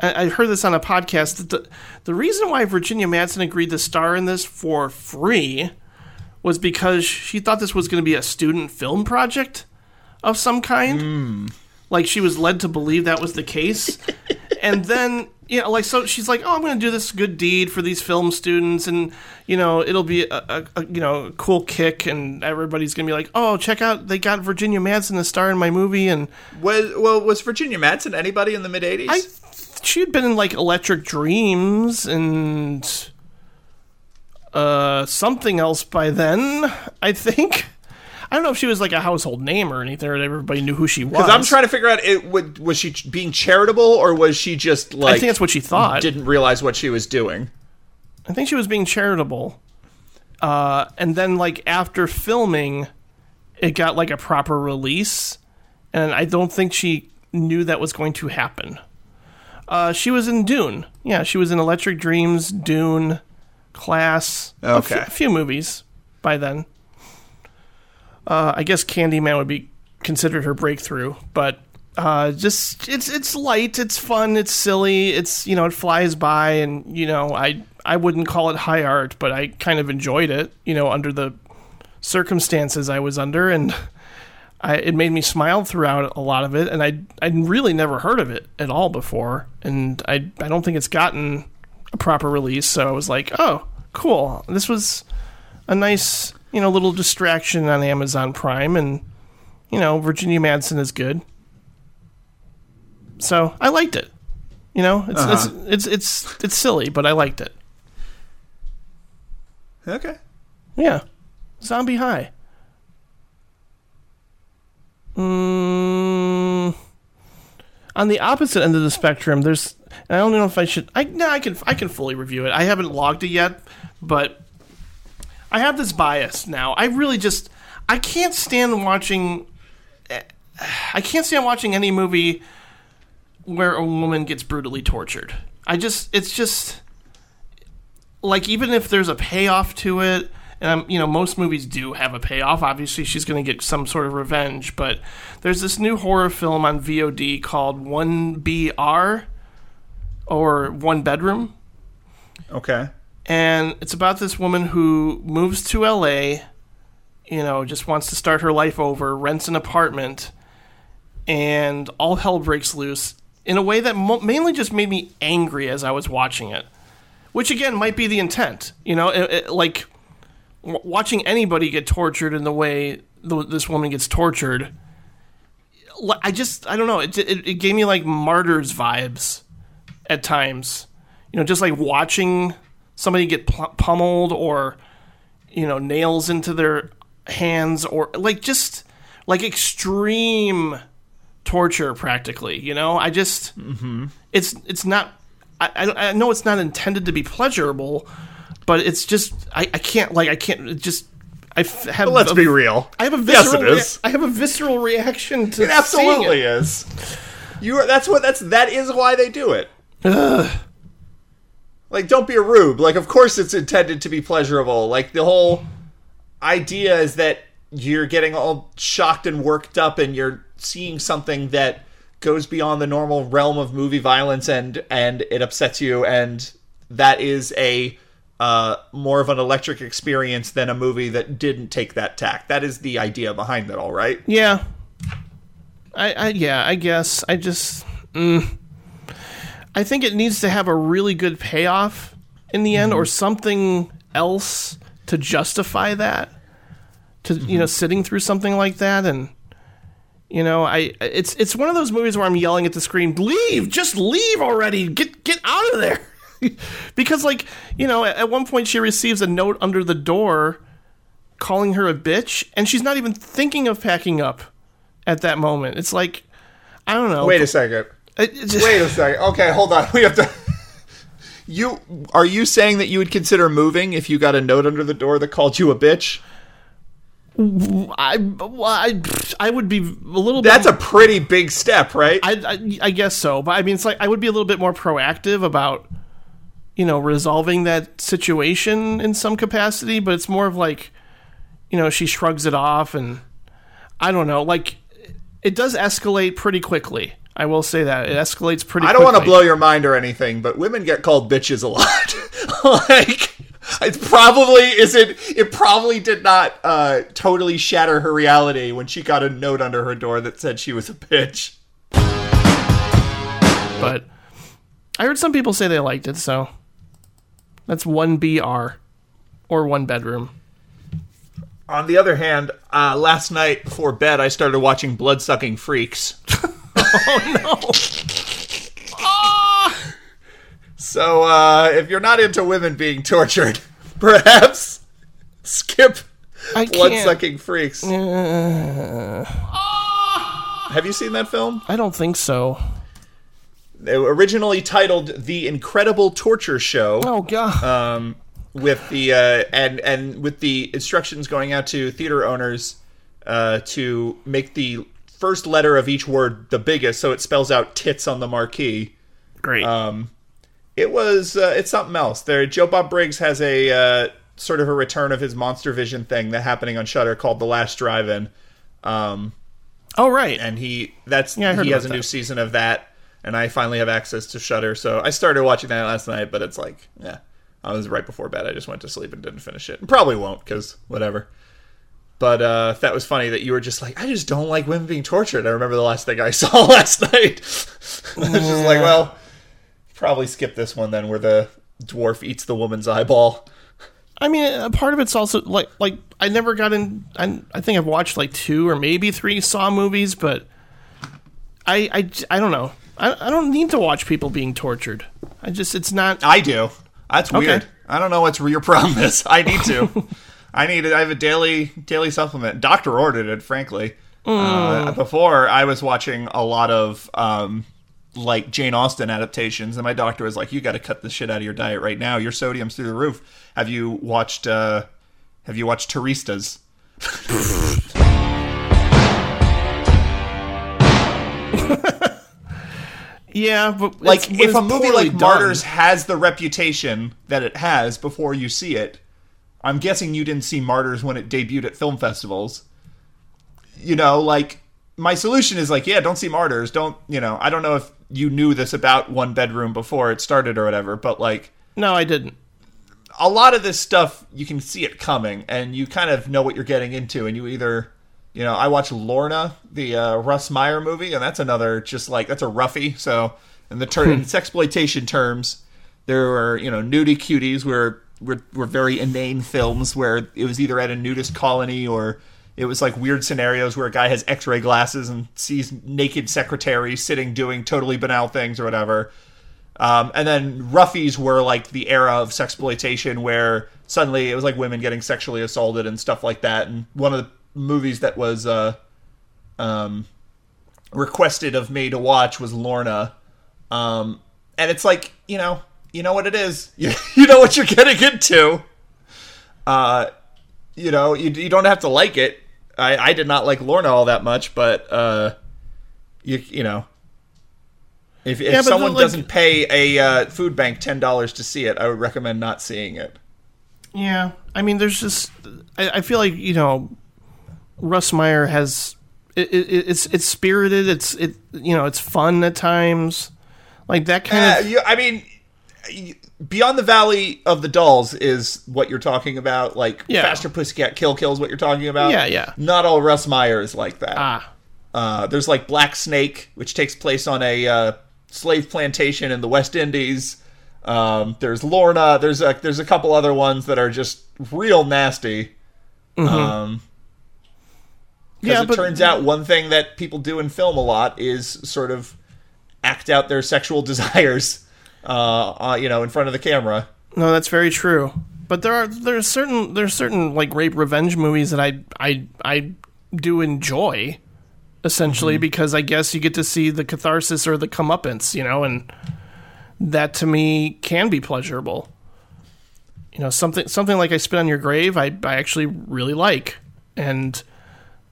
I, I heard this on a podcast. That the, the reason why Virginia Madsen agreed to star in this for free was because she thought this was going to be a student film project of some kind. Hmm. Like she was led to believe that was the case. and then you know, like so she's like, oh, I'm going to do this good deed for these film students, and you know, it'll be a, a, a you know a cool kick, and everybody's going to be like, oh, check out, they got Virginia Madsen to star in my movie, and Was well was Virginia Madsen anybody in the mid '80s? She had been in like Electric Dreams and uh something else by then, I think. I don't know if she was like a household name or anything, or everybody knew who she was. Because I'm trying to figure out, it would, was she being charitable or was she just like I think that's what she thought. didn't realize what she was doing? I think she was being charitable. Uh, and then, like, after filming, it got like a proper release. And I don't think she knew that was going to happen. Uh, she was in Dune. Yeah, she was in Electric Dreams, Dune, Class. Okay. A few movies by then. Uh, I guess Candyman would be considered her breakthrough, but uh, just it's it's light, it's fun, it's silly, it's you know it flies by, and you know I I wouldn't call it high art, but I kind of enjoyed it, you know, under the circumstances I was under, and I, it made me smile throughout a lot of it, and I I'd really never heard of it at all before, and I I don't think it's gotten a proper release, so I was like, oh, cool, this was a nice you know little distraction on Amazon Prime, and you know Virginia Madsen is good, so I liked it. You know, it's it's, it's it's it's silly, but I liked it. Okay. Yeah. Zombie High. Mm, on the opposite end of the spectrum, there's. I don't know if I should. I no, I can. I can fully review it. I haven't logged it yet, but I have this bias now. I really just. I can't stand watching. I can't stand watching any movie where a woman gets brutally tortured. I just. It's just like even if there's a payoff to it and um, you know most movies do have a payoff obviously she's going to get some sort of revenge but there's this new horror film on vod called 1br or one bedroom Okay. and it's about this woman who moves to LA, you know, just wants to start her life over, rents an apartment, and all hell breaks loose in a way that mo- mainly just made me angry as I was watching it. Which again might be the intent, you know, it, it- like w- watching anybody get tortured in the way th- this woman gets tortured. I just I don't know. It, it it gave me like martyrs vibes at times. You know, just like watching somebody get pl- pummeled or you know nails into their hands or like just like extreme torture practically you know i just mm-hmm. it's it's not I, I know it's not intended to be pleasurable but it's just i, I can't like i can't it just i f- have Let's a- be real. i have a visceral. Yes, it is. rea- i have a visceral reaction to It absolutely it. is. You are. That's what. That's that is why they do it. Like, don't be a rube. Like, of course it's intended to be pleasurable. Like, the whole idea is that you're getting all shocked and worked up, and you're seeing something that goes beyond the normal realm of movie violence, and and it upsets you, and that is a uh, more of an electric experience than a movie that didn't take that tack. That is the idea behind it, all right? Yeah. I, I yeah, I guess I just mm, I think it needs to have a really good payoff in the end or mhm. something else to justify that. To you know, mhm. sitting through something like that and you know, I it's it's one of those movies where I'm yelling at the screen, "Leave! Just leave already! Get get out of there!" because like, you know, at, at one point she receives a note under the door calling her a bitch and she's not even thinking of packing up at that moment. It's like I don't know. Wait a second. Uh, just- Wait a second. Okay, hold on. We have to. You are you saying that you would consider moving if you got a note under the door that called you a bitch? I, I I would be a little That's bit a pretty big step, right? I, I I guess so, but I mean it's like I would be a little bit more proactive about you know resolving that situation in some capacity, but it's more of like you know she shrugs it off and I don't know, like it does escalate pretty quickly. I will say that it escalates pretty. I don't want to blow your mind or anything, but women get called bitches a lot. like it probably isn't. It probably did not uh, totally shatter her reality when she got a note under her door that said she was a bitch. but I heard some people say they liked it, so that's one BR or one bedroom. On the other hand, uh, last night before bed, I started watching Bloodsucking Freaks. Oh no! So uh, if you're not into women being tortured, perhaps skip I can't. Bloodsucking Freaks. Have you seen that film? I don't think so. It originally titled The Incredible Torture Show. Oh god. um, with the uh, and and with the instructions going out to theater owners uh, to make the first letter of each word the biggest, so it spells out tits on the marquee. Great. Um, it was uh, it's something else. There, Joe Bob Briggs has a uh, sort of a return of his Monster Vision thing that happening on Shudder called The Last Drive-In. Um, oh right. and he that's Yeah, he has a about new that. season of that and i finally have access to Shudder so i started watching that last night but it's like yeah i was right before bed i just went to sleep and didn't finish it and probably won't because whatever but uh that was funny that you were just like i just don't like women being tortured i remember the last thing i saw last night i was just like well probably skip this one then where the dwarf eats the woman's eyeball I mean, a part of it's also like like I never got in. I, I think I've watched like two or maybe three Saw movies, but I I, I don't know. I, I don't need to watch people being tortured. I just it's not. I do. That's Okay. weird. I don't know what's your problem is. I need to. I need it. I have a daily daily supplement. Doctor ordered it. Frankly, uh, before I was watching a lot of um, like Jane Austen adaptations, and my doctor was like, "You got to cut this shit out of your diet right now. Your sodium's through the roof." Have you watched? Uh, have you watched Turistas? Yeah, but Like, if a movie like done. Martyrs has the reputation that it has before you see it, I'm guessing you didn't see Martyrs when it debuted at film festivals. You know, like, my solution is like, yeah, don't see Martyrs. Don't, you know, I don't know if you knew this about One Bedroom before it started or whatever, but like, no, I didn't. a lot of this stuff, you can see it coming and you kind of know what you're getting into, and you either. You know, I watch Lorna, the uh, Russ Meyer movie, and that's another just like that's a roughie. So, in the ter- in sexploitation terms, there were you know nudie cuties were were were very inane films where it was either at a nudist colony or it was like weird scenarios where a guy has X-ray glasses and sees naked secretaries sitting doing totally banal things or whatever. Um, and then roughies were like the era of sexploitation where suddenly it was like women getting sexually assaulted and stuff like that. And one of the movies that was uh, um, requested of me to watch was Lorna. Um, and it's like, you know, you know what it is. You, you know what you're getting into. Uh, you know, you, you don't have to like it. I, I did not like Lorna all that much, but uh, you you know, if, if Yeah, someone like- doesn't pay a uh, food bank ten dollars to see it, I would recommend not seeing it. Yeah, I mean, there's just I, I feel like you know, Russ Meyer has it, it, it's it's spirited. It's it you know it's fun at times, like that kind Uh, of. you, I mean, Beyond the Valley of the Dolls is what you're talking about. Like Yeah. Faster Pussycat Kill Kill is what you're talking about. Yeah, yeah. Not all Russ Meyer is like that. Ah, Uh, there's like Black Snake, which takes place on a uh, slave plantation in the West Indies. Um, there's Lorna. There's a there's a couple other ones that are just real nasty. Um, Mm-hmm. yeah, because it but turns out one thing that people do in film a lot is sort of act out their sexual desires, uh, uh, you know, in front of the camera. no, that's very true. But there are there's certain there's certain like rape revenge movies that I I I do enjoy, essentially Mm-hmm. because I guess you get to see the catharsis or the comeuppance, you know, and that to me can be pleasurable. You know, something something like I Spit on Your Grave, I I actually really like, and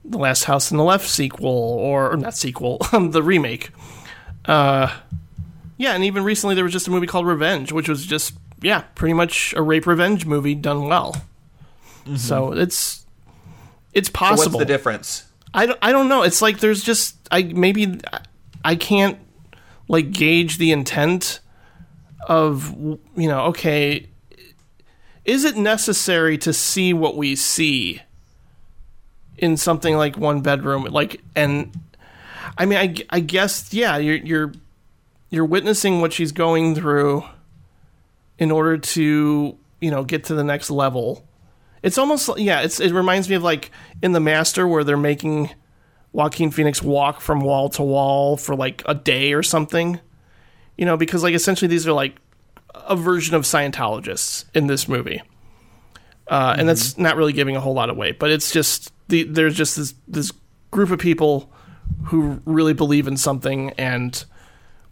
the Last House on the Left sequel or, or not sequel, the remake. Uh, yeah, and even recently there was just a movie called Revenge, which was just yeah, pretty much a rape revenge movie done well. Mm-hmm. So it's it's So possible. what's the difference? I don't, I don't know. It's like there's just I maybe I can't like gauge the intent of you know okay is it necessary to see what we see in something like one bedroom like and I mean I, I guess yeah you're you're you're witnessing what she's going through in order to you know get to the next level. It's almost yeah. It's it reminds me of like in the Master where they're making Joaquin Phoenix walk from wall to wall for like a day or something. You know, because like essentially these are like a version of Scientologists in this movie, uh, and that's not really giving a whole lot of away. But it's just the there's just this this group of people who really believe in something and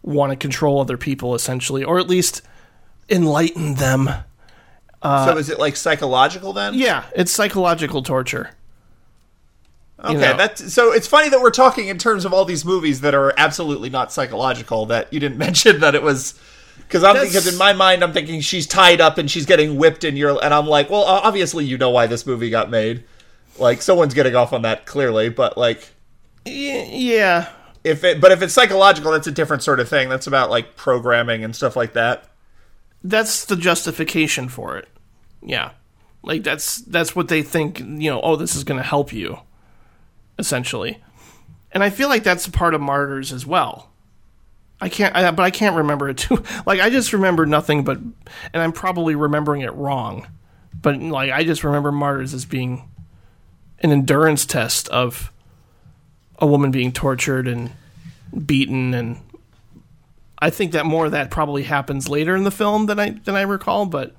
want to control other people essentially, or at least enlighten them. Uh, so is it like psychological then? Yeah, it's psychological torture. Okay, know. that's so it's funny that we're talking in terms of all these movies that are absolutely not psychological. That you didn't mention that it was because I'm because in my mind I'm thinking she's tied up and she's getting whipped and you're and I'm like, well, obviously you know why this movie got made. Like someone's getting off on that clearly, but like yeah, if it but if it's psychological, that's a different sort of thing. That's about like programming and stuff like that. that's the justification for it. Yeah. Like that's that's what they think, you know, oh this is going to help you essentially. And I feel like that's a part of martyrs as well. I can't I, but I can't remember it too. Like I just remember nothing but and I'm probably remembering it wrong. But like I just remember martyrs as being an endurance test of a woman being tortured and beaten and I think that more of that probably happens later in the film than I than I recall, but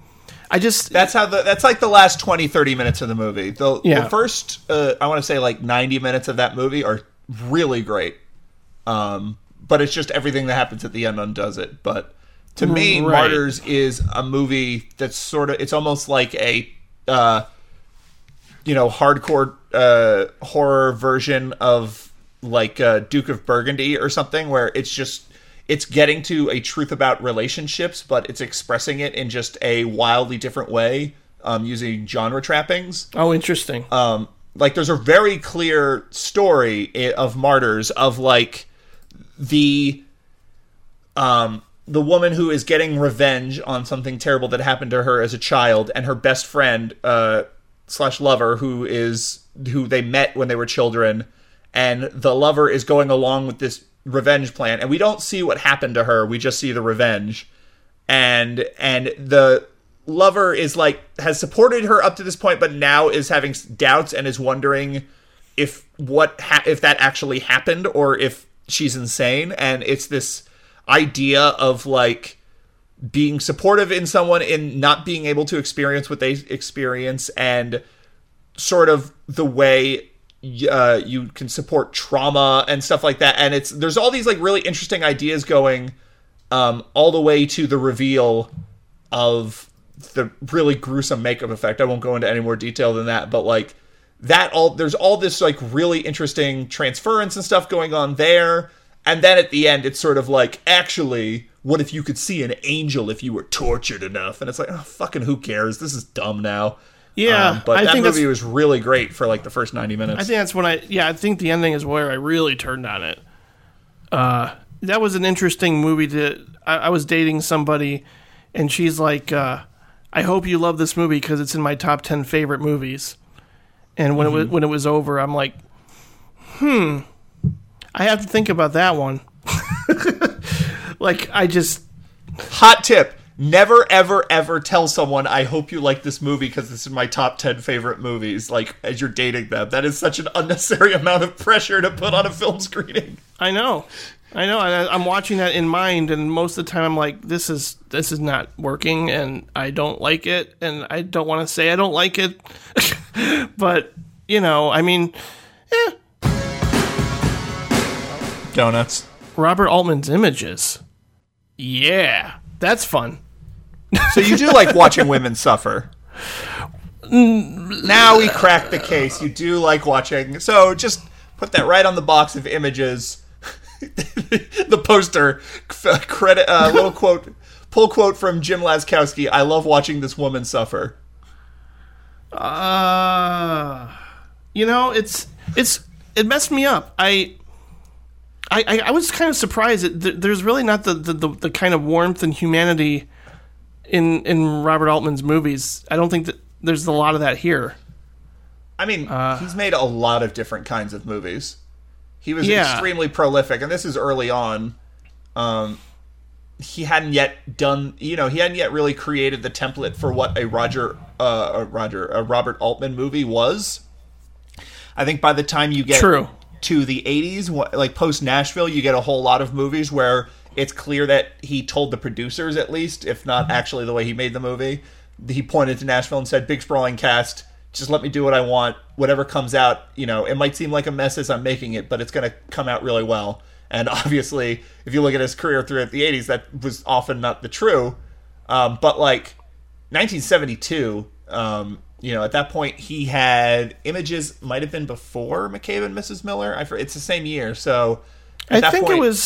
I just That's how the that's like the last 20 30 minutes of the movie. The, Yeah. the first uh, I want to say like 90 minutes of that movie are really great. Um but it's just everything that happens at the end undoes it. But to me Right. Martyrs is a movie that's sort of it's almost like a uh you know hardcore uh horror version of like uh, Duke of Burgundy or something where it's just it's getting to a truth about relationships but it's expressing it in just a wildly different way um, using genre trappings oh interesting. um, like there's a very clear story of martyrs of like the um the woman who is getting revenge on something terrible that happened to her as a child and her best friend uh slash lover who is who they met when they were children and the lover is going along with this revenge plan and we don't see what happened to her we just see the revenge. And and the lover is like has supported her up to this point but now is having doubts and is wondering if what ha- if that actually happened or if she's insane. And it's this idea of like being supportive in someone in not being able to experience what they experience and sort of the way uh, you can support trauma and stuff like that and it's there's all these like really interesting ideas going um, all the way to the reveal of the really gruesome makeup effect. I won't go into any more detail than that, but like that all there's all this like really interesting transference and stuff going on there. And then at the end it's sort of like actually what if you could see an angel if you were tortured enough? And it's like, oh, fucking who cares? This is dumb now. Yeah, Um, but I that think movie was really great for like the first 90 minutes. I think that's when I yeah, I think the ending is where I really turned on it. Uh that was an interesting movie to I, I was dating somebody and she's like uh I hope you love this movie because it's in my top 10 favorite movies. And when it was when it was over, I'm like, "Hmm, I have to think about that one." like I just Hot tip. Never, ever, ever tell someone, I hope you like this movie because this is my top 10 favorite movies, like as you're dating them. That is such an unnecessary amount of pressure to put on a film screening. I know. I know. I, I'm watching that in mind, and most of the time I'm like, "This is this is not working," and I don't like it, and I don't want to say I don't like it, but you know, I mean, eh, Donuts. Robert Altman's images, yeah, that's fun. So you do like watching women suffer. Now we crack the case. You do like watching. So just put that right on the box of images. the poster credit uh, little quote pull quote from Jim Laskowski. I love watching this woman suffer. Uh, you know, it's it's it messed me up. I. I, I, I was kind of surprised that there's really not the, the, the, the kind of warmth and humanity in in Robert Altman's movies. I don't think that there's a lot of that here. I mean, he's made a lot of different kinds of movies. He was Yeah. extremely prolific, and this is early on. Um, he hadn't yet done you know he hadn't yet really created the template for what a Roger uh a Roger a Robert Altman movie was. I think by the time you get True. to the 80s like post Nashville you get a whole lot of movies where it's clear that he told the producers at least if not actually the way he made the movie. He pointed to Nashville and said big sprawling cast just let me do what I want. Whatever comes out you know it might seem like a mess as I'm making it but it's going to come out really well. And obviously if you look at his career throughout the 80s that was often not the true. Um, but like 1972 um, you know at that point he had images might have been before mccabe and mrs miller. I, for- it's the same year so I think it was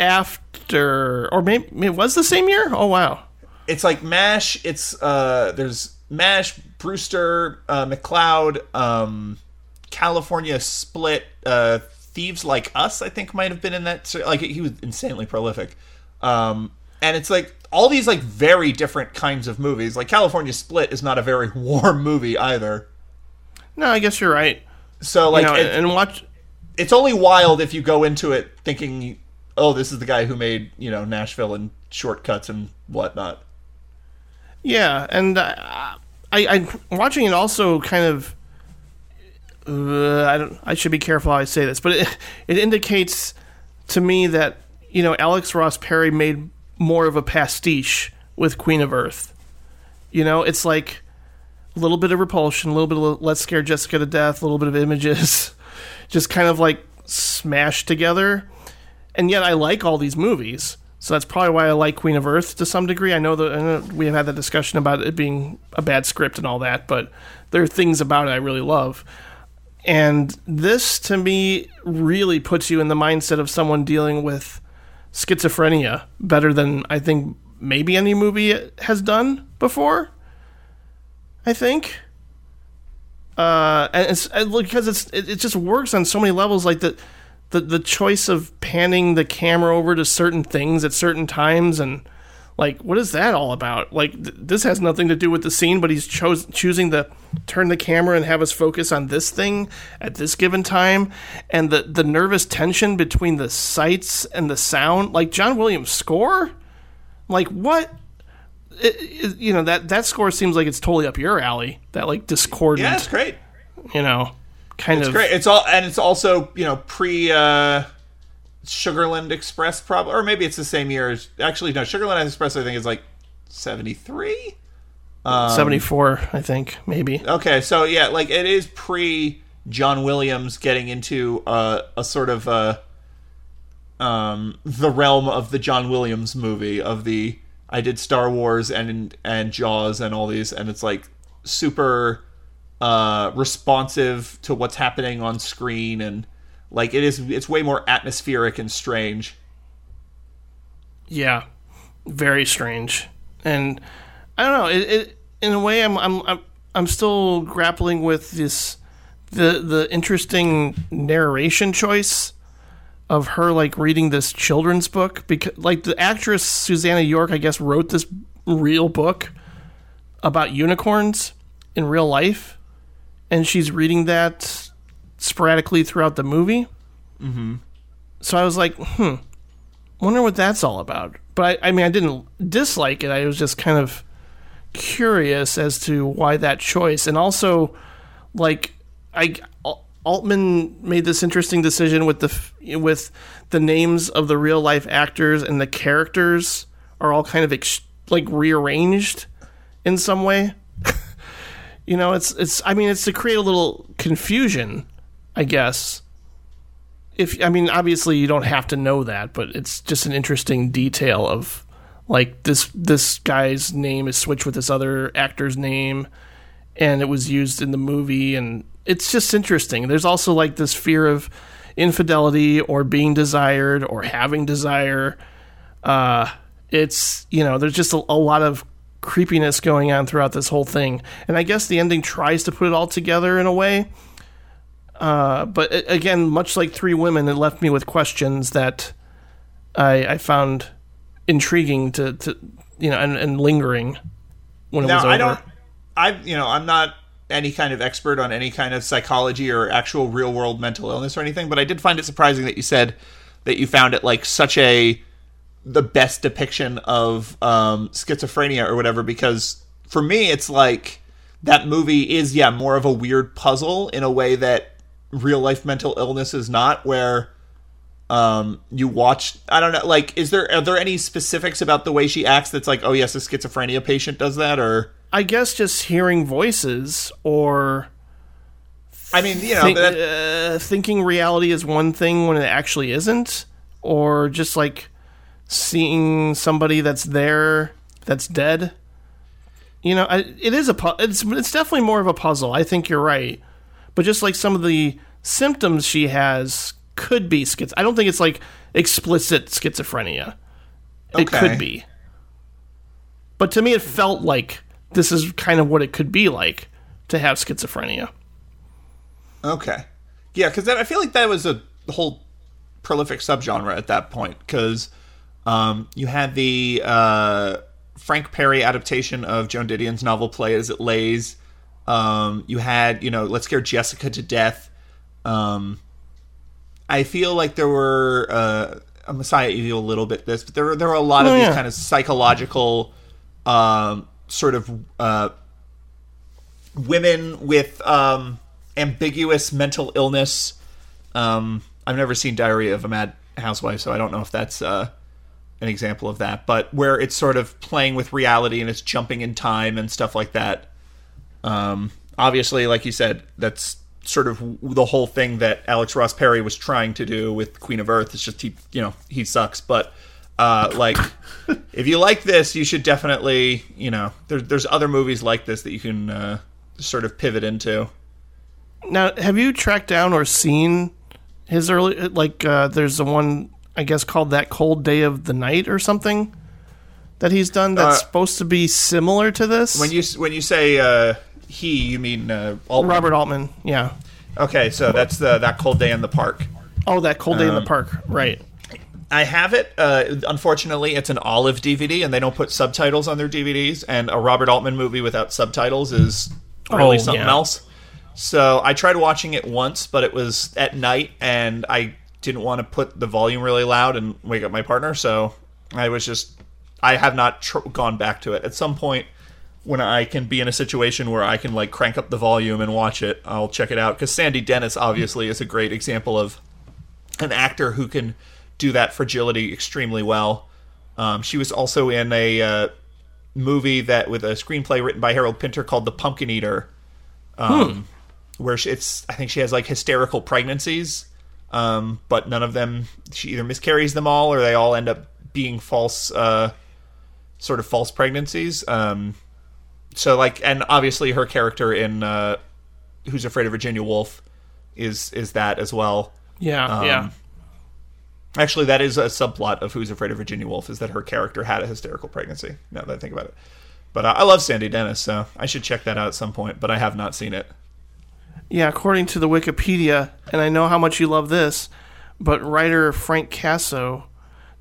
after, or maybe it was the same year. Oh wow. it's like mash it's uh there's mash brewster uh mccloud um california split uh thieves like us i think might have been in that like he was insanely prolific um and it's like all these like very different kinds of movies like california split is not a very warm movie either No, I guess you're right. so like you know, it- and watch. it's only wild if you go into it thinking oh this is the guy who made you know nashville and short cuts and whatnot Yeah, and uh, I, I watching it also kind of. Uh, I don't. I should be careful how I say this, but it, it indicates to me that you know Alex Ross Perry made more of a pastiche with Queen of Earth. You know, it's like a little bit of repulsion, a little bit of Let's Scare Jessica to Death, a little bit of images, just kind of like smashed together. And yet I like all these movies. So that's probably why I like Queen of Earth to some degree. I know that we have had that discussion about it being a bad script and all that, but there are things about it I really love. And this to me really puts you in the mindset of someone dealing with schizophrenia better than I think maybe any movie has done before. I think. Uh, and it's because it's it, it just works on so many levels. Like the, the the choice of panning the camera over to certain things at certain times, and like what is that all about? Like th- this has nothing to do with the scene, but he's chose choosing to turn the camera and have us focus on this thing at this given time, and the the nervous tension between the sights and the sound. Like John Williams' score, like what? It, it, you know that that score seems like it's totally up your alley. That like discordant, yeah it's great you know, kind It's of great. It's all and it's also you know pre uh, Sugarland Express, probably, or maybe it's the same year. as Actually, no, Sugarland Express I think is like seventy three. seventy four, I think maybe. Okay, so yeah, like it is pre John Williams getting into uh, a sort of uh, um, the realm of the John Williams movie of the I did Star Wars and and Jaws and all these, and it's like super uh, responsive to what's happening on screen and like it is it's way more atmospheric and strange. Yeah, very strange, and I don't know. It, it in a way, I'm I'm I'm I'm still grappling with this the the interesting narration choice of her like reading this children's book because like the actress Susannah York, I guess, wrote this real book about unicorns in real life, and she's reading that sporadically throughout the movie. Mm-hmm. So I was like, hmm, wonder what that's all about. But I, I mean, I didn't dislike it. I was just kind of curious as to why that choice, and also like I Altman made this interesting decision with the with the names of the real life actors and the characters are all kind of ex- like rearranged in some way. You know, it's it's. I mean, it's to create a little confusion, I guess if I mean obviously you don't have to know that, but it's just an interesting detail of like this this guy's name is switched with this other actor's name and it was used in the movie and it's just interesting. There's also like this fear of infidelity or being desired or having desire. Uh it's you know, there's just a, a lot of creepiness going on throughout this whole thing. And I guess the ending tries to put it all together in a way uh, but a- again, much like Three Women, it left me with questions that I, I found intriguing to, to you know and, and lingering when it was over. I don't, I you know I'm not any kind of expert on any kind of psychology or actual real world mental illness or anything, but I did find it surprising that you said that you found it like such a the best depiction of um, schizophrenia or whatever because for me it's like that movie is yeah more of a weird puzzle in a way that real life mental illness is not where um you watch i don't know like is there are there any specifics about the way she acts that's like oh yes a schizophrenia patient does that or? I guess just hearing voices or i mean you know think, that, uh, thinking reality is one thing when it actually isn't, or just like seeing somebody that's there that's dead. You know, I, it is a pu- it's it's definitely more of a puzzle. I think you're right, but just like some of the symptoms she has could be schiz. I don't think it's like explicit schizophrenia. It Okay. could be, but to me, it felt like this is kind of what it could be like to have schizophrenia. Okay. Yeah, because I feel like that was a whole prolific subgenre at that point. Because um, you had the uh, Frank Perry adaptation of Joan Didion's novel play As It Lays. Um, you had, you know, Let's Scare Jessica to Death. Um, I feel like there were uh, a Messiah Evil a little bit this, but there were there were a lot of Oh, these kind of psychological um, sort of uh, women with um, ambiguous mental illness. Um, I've never seen Diary of a Mad Housewife, so I don't know if that's uh, an example of that. But where it's sort of playing with reality and it's jumping in time and stuff like that. Um, obviously, like you said, that's sort of the whole thing that Alex Ross Perry was trying to do with Queen of Earth. It's just he, you know, he sucks. But uh, like, if you like this, you should definitely, you know, there, there's other movies like this that you can uh, sort of pivot into. Now, have you tracked down or seen his early? Like, uh, there's the one I guess called that cold day of the night or something that he's done that's Uh, supposed to be similar to this. When you when you say uh, he, you mean uh, Altman. Robert Altman, yeah. Okay, so that's the that cold day in the park. Oh, that cold day in Um, the park, right? I have it. Uh, unfortunately, it's an olive DVD, and they don't put subtitles on their DVDs. And a Robert Altman movie without subtitles is really Oh, something yeah. else. So I tried watching it once, but it was at night, and I didn't want to put the volume really loud and wake up my partner. So I was just, I have not tr- gone back to it. At some point, when I can be in a situation where I can like crank up the volume and watch it, I'll check it out. Because Sandy Dennis obviously is a great example of an actor who can do that fragility extremely well. Um, she was also in a uh, movie that with a screenplay written by Harold Pinter called The Pumpkin Eater, um, where she, it's I think she has like hysterical pregnancies, um, but none of them she either miscarries them all or they all end up being false, uh, sort of false pregnancies. Um, so like, and obviously her character in uh, Who's Afraid of Virginia Woolf is is that as well. Yeah, Um, yeah. Actually, that is a subplot of Who's Afraid of Virginia Woolf is that her character had a hysterical pregnancy. Now that I think about it, but uh, I love Sandy Dennis, so I should check that out at some point. But I have not seen it. Yeah, according to the Wikipedia, and I know how much you love this, but writer Frank Caso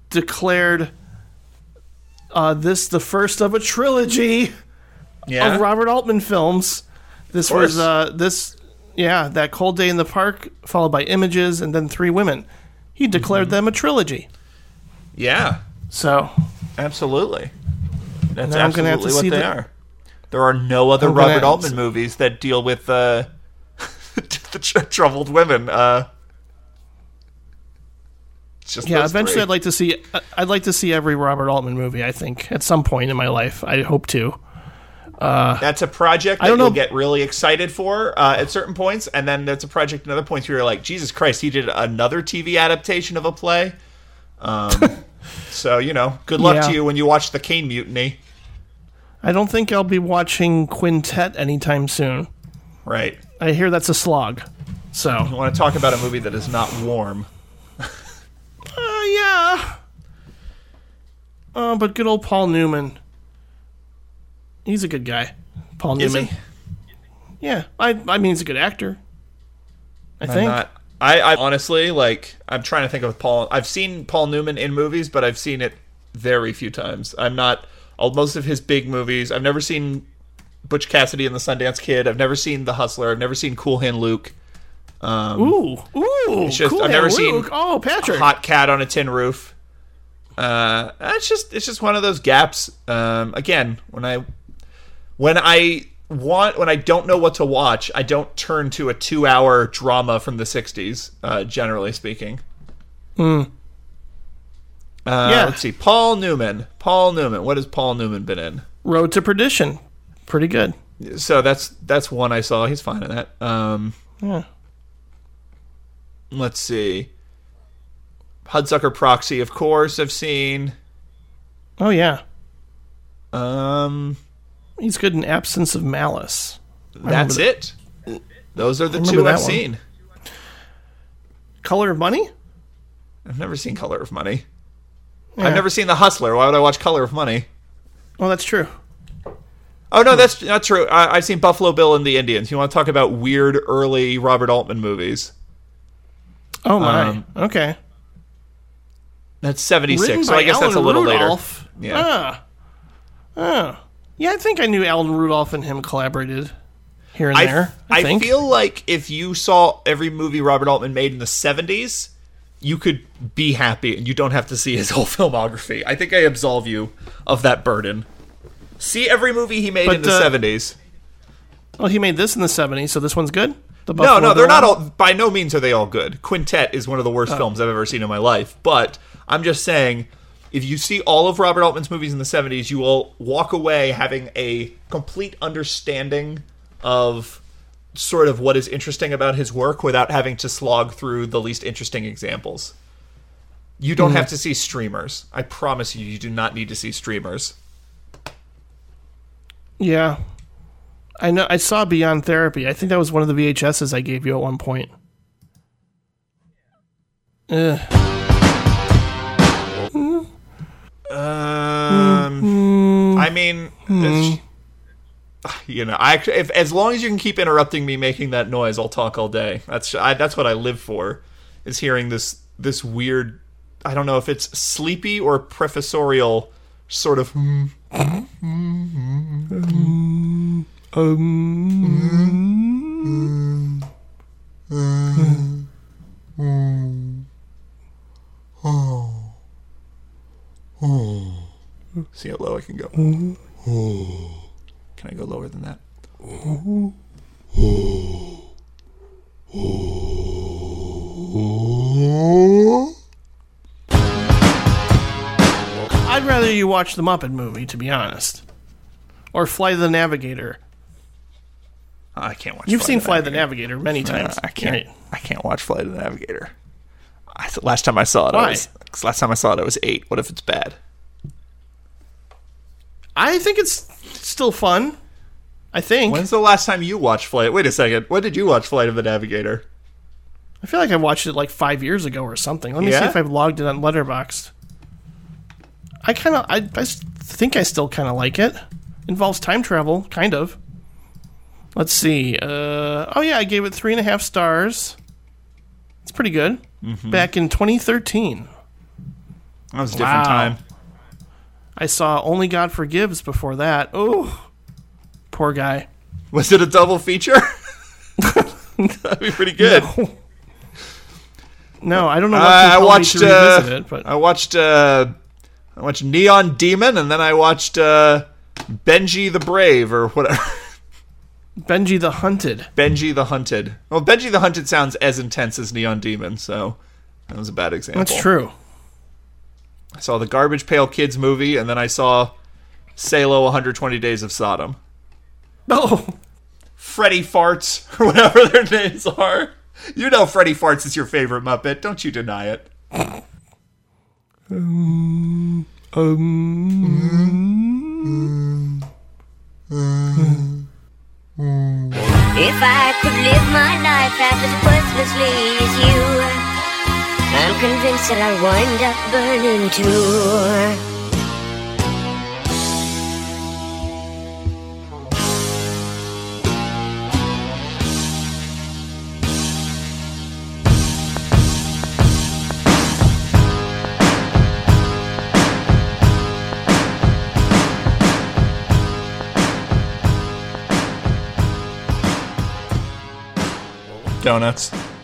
declared uh, this the first of a trilogy Yeah, of Robert Altman films. This was uh, this, yeah, that cold day in the park, followed by Images, and then Three Women. He declared Mm-hmm. them a trilogy. yeah, So absolutely. That's Now I'm have absolutely to what see they the- are. There are no other Robert Altman movies that deal with uh, the tr- troubled women. Uh, just yeah, eventually three. I'd like to see. I'd like to see every Robert Altman movie. I think at some point in my life, I hope to. That's a project that don't you'll know- get really excited for uh, at certain points, and then that's a project at other points where you're like, Jesus Christ, he did another TV adaptation of a play. Um, so you know, good luck Yeah. to you when you watch the Caine Mutiny. I don't think I'll be watching Quintet anytime soon. Right. I hear that's a slog. So, I want to talk about a movie that is not warm. uh, yeah. Uh, but good old Paul Newman. He's a good guy. Paul Is Newman. he? Yeah, I I mean he's a good actor. I I'm think. not. I, I honestly like. I'm trying to think of Paul. I've seen Paul Newman in movies, but I've seen it very few times. I'm not. all most of his big movies. I've never seen Butch Cassidy and the Sundance Kid. I've never seen The Hustler. I've never seen Cool Hand Luke. Um, Ooh, ooh, just- cool I've never Hand seen Oh, Patrick. Hot Cat on a Tin Roof. Uh, it's just it's just one of those gaps. Um, again, when I when I want when I don't know what to watch, I don't turn to a two hour drama from the '60s. Uh, generally speaking. Uh, Yeah. Let's see. Paul Newman. Paul Newman. What has Paul Newman been in? Road to Perdition. Pretty good. So that's that's one I saw. He's fine in that. Um, Yeah. let's see. Hudsucker Proxy, of course, I've seen. Oh yeah. Um, He's good in Absence of Malice. that's it. Those are the two I've one. seen. Color of Money? I've never seen Color of Money. Yeah. I've never seen The Hustler. Why would I watch Color of Money? Oh, that's true. Oh no, that's not true. I, I've seen Buffalo Bill and the Indians. You want to talk about weird early Robert Altman movies? Oh my. Um, okay. That's seventy six. So I guess that's a little Rudolph. later. Yeah. Ah. Ah. Yeah, I think I knew Alan Rudolph and him collaborated here and I, there. I, I feel like if you saw every movie Robert Altman made in the 70s, you could be happy and you don't have to see his whole filmography. I think I absolve you of that burden. See every movie he made But, in the uh, 70s. well, he made this in the '70s, so this one's good. The No, no, they're not all. By no means are they all good. Quintet is one of the worst Oh. films I've ever seen in my life. But I'm just saying, if you see all of Robert Altman's movies in the 70s, you will walk away having a complete understanding of sort of what is interesting about his work without having to slog through the least interesting examples. You don't Hmm. have to see streamers. I promise you, you do not need to see streamers. Yeah. I know. I saw Beyond Therapy. I think that was one of the VHSs I gave you at one point. Ugh. Um, I mean, it's- you know, I actually, if as long as you can keep interrupting me making that noise, I'll talk all day. That's I, that's what I live for, is hearing this this weird. I don't know if it's sleepy or professorial sort of. Hmm, See how low I can go. Can I go lower than that? I'd rather you watch the Muppet movie, to be honest, or Fly the Navigator. I can't watch. You've Flight seen the Fly the Navigator. Many times. I can't. Right. I can't watch Fly the Navigator. I, last time I saw it, I Why? was 'cause last time I saw it, I was eight. What if it's bad? I think it's still fun. I think. When's the last time you watched Flight? Wait a second. When did you watch Flight of the Navigator? I feel like I watched it like five years ago or something. Let me see if I've logged it on Letterboxd. I kind of, I, I think I still kind of like it. Involves time travel, kind of. Let's see. Uh, oh yeah, I gave it three and a half stars. It's pretty good. Mm-hmm. Back in 2013, That was a different Wow. time. I saw Only God Forgives before that. Oh, poor guy. Was it a double feature? That'd be pretty good. No, I don't know what I, I watched. Uh, it, but I watched. I watched Neon Demon, and then I watched uh, Benji the Brave, or whatever. Benji the Hunted. Benji the Hunted. Well, Benji the Hunted sounds as intense as Neon Demon, so that was a bad example. That's true. I saw the Garbage Pail Kids movie, and then I saw Salo 120 Days of Sodom. Oh, Freddy Farts, or whatever their names are. You know Freddy Farts is your favorite Muppet. Don't you deny it. If I could live my life half as worthlessly as you, I'm convinced that I'll wind up burning too. Donuts.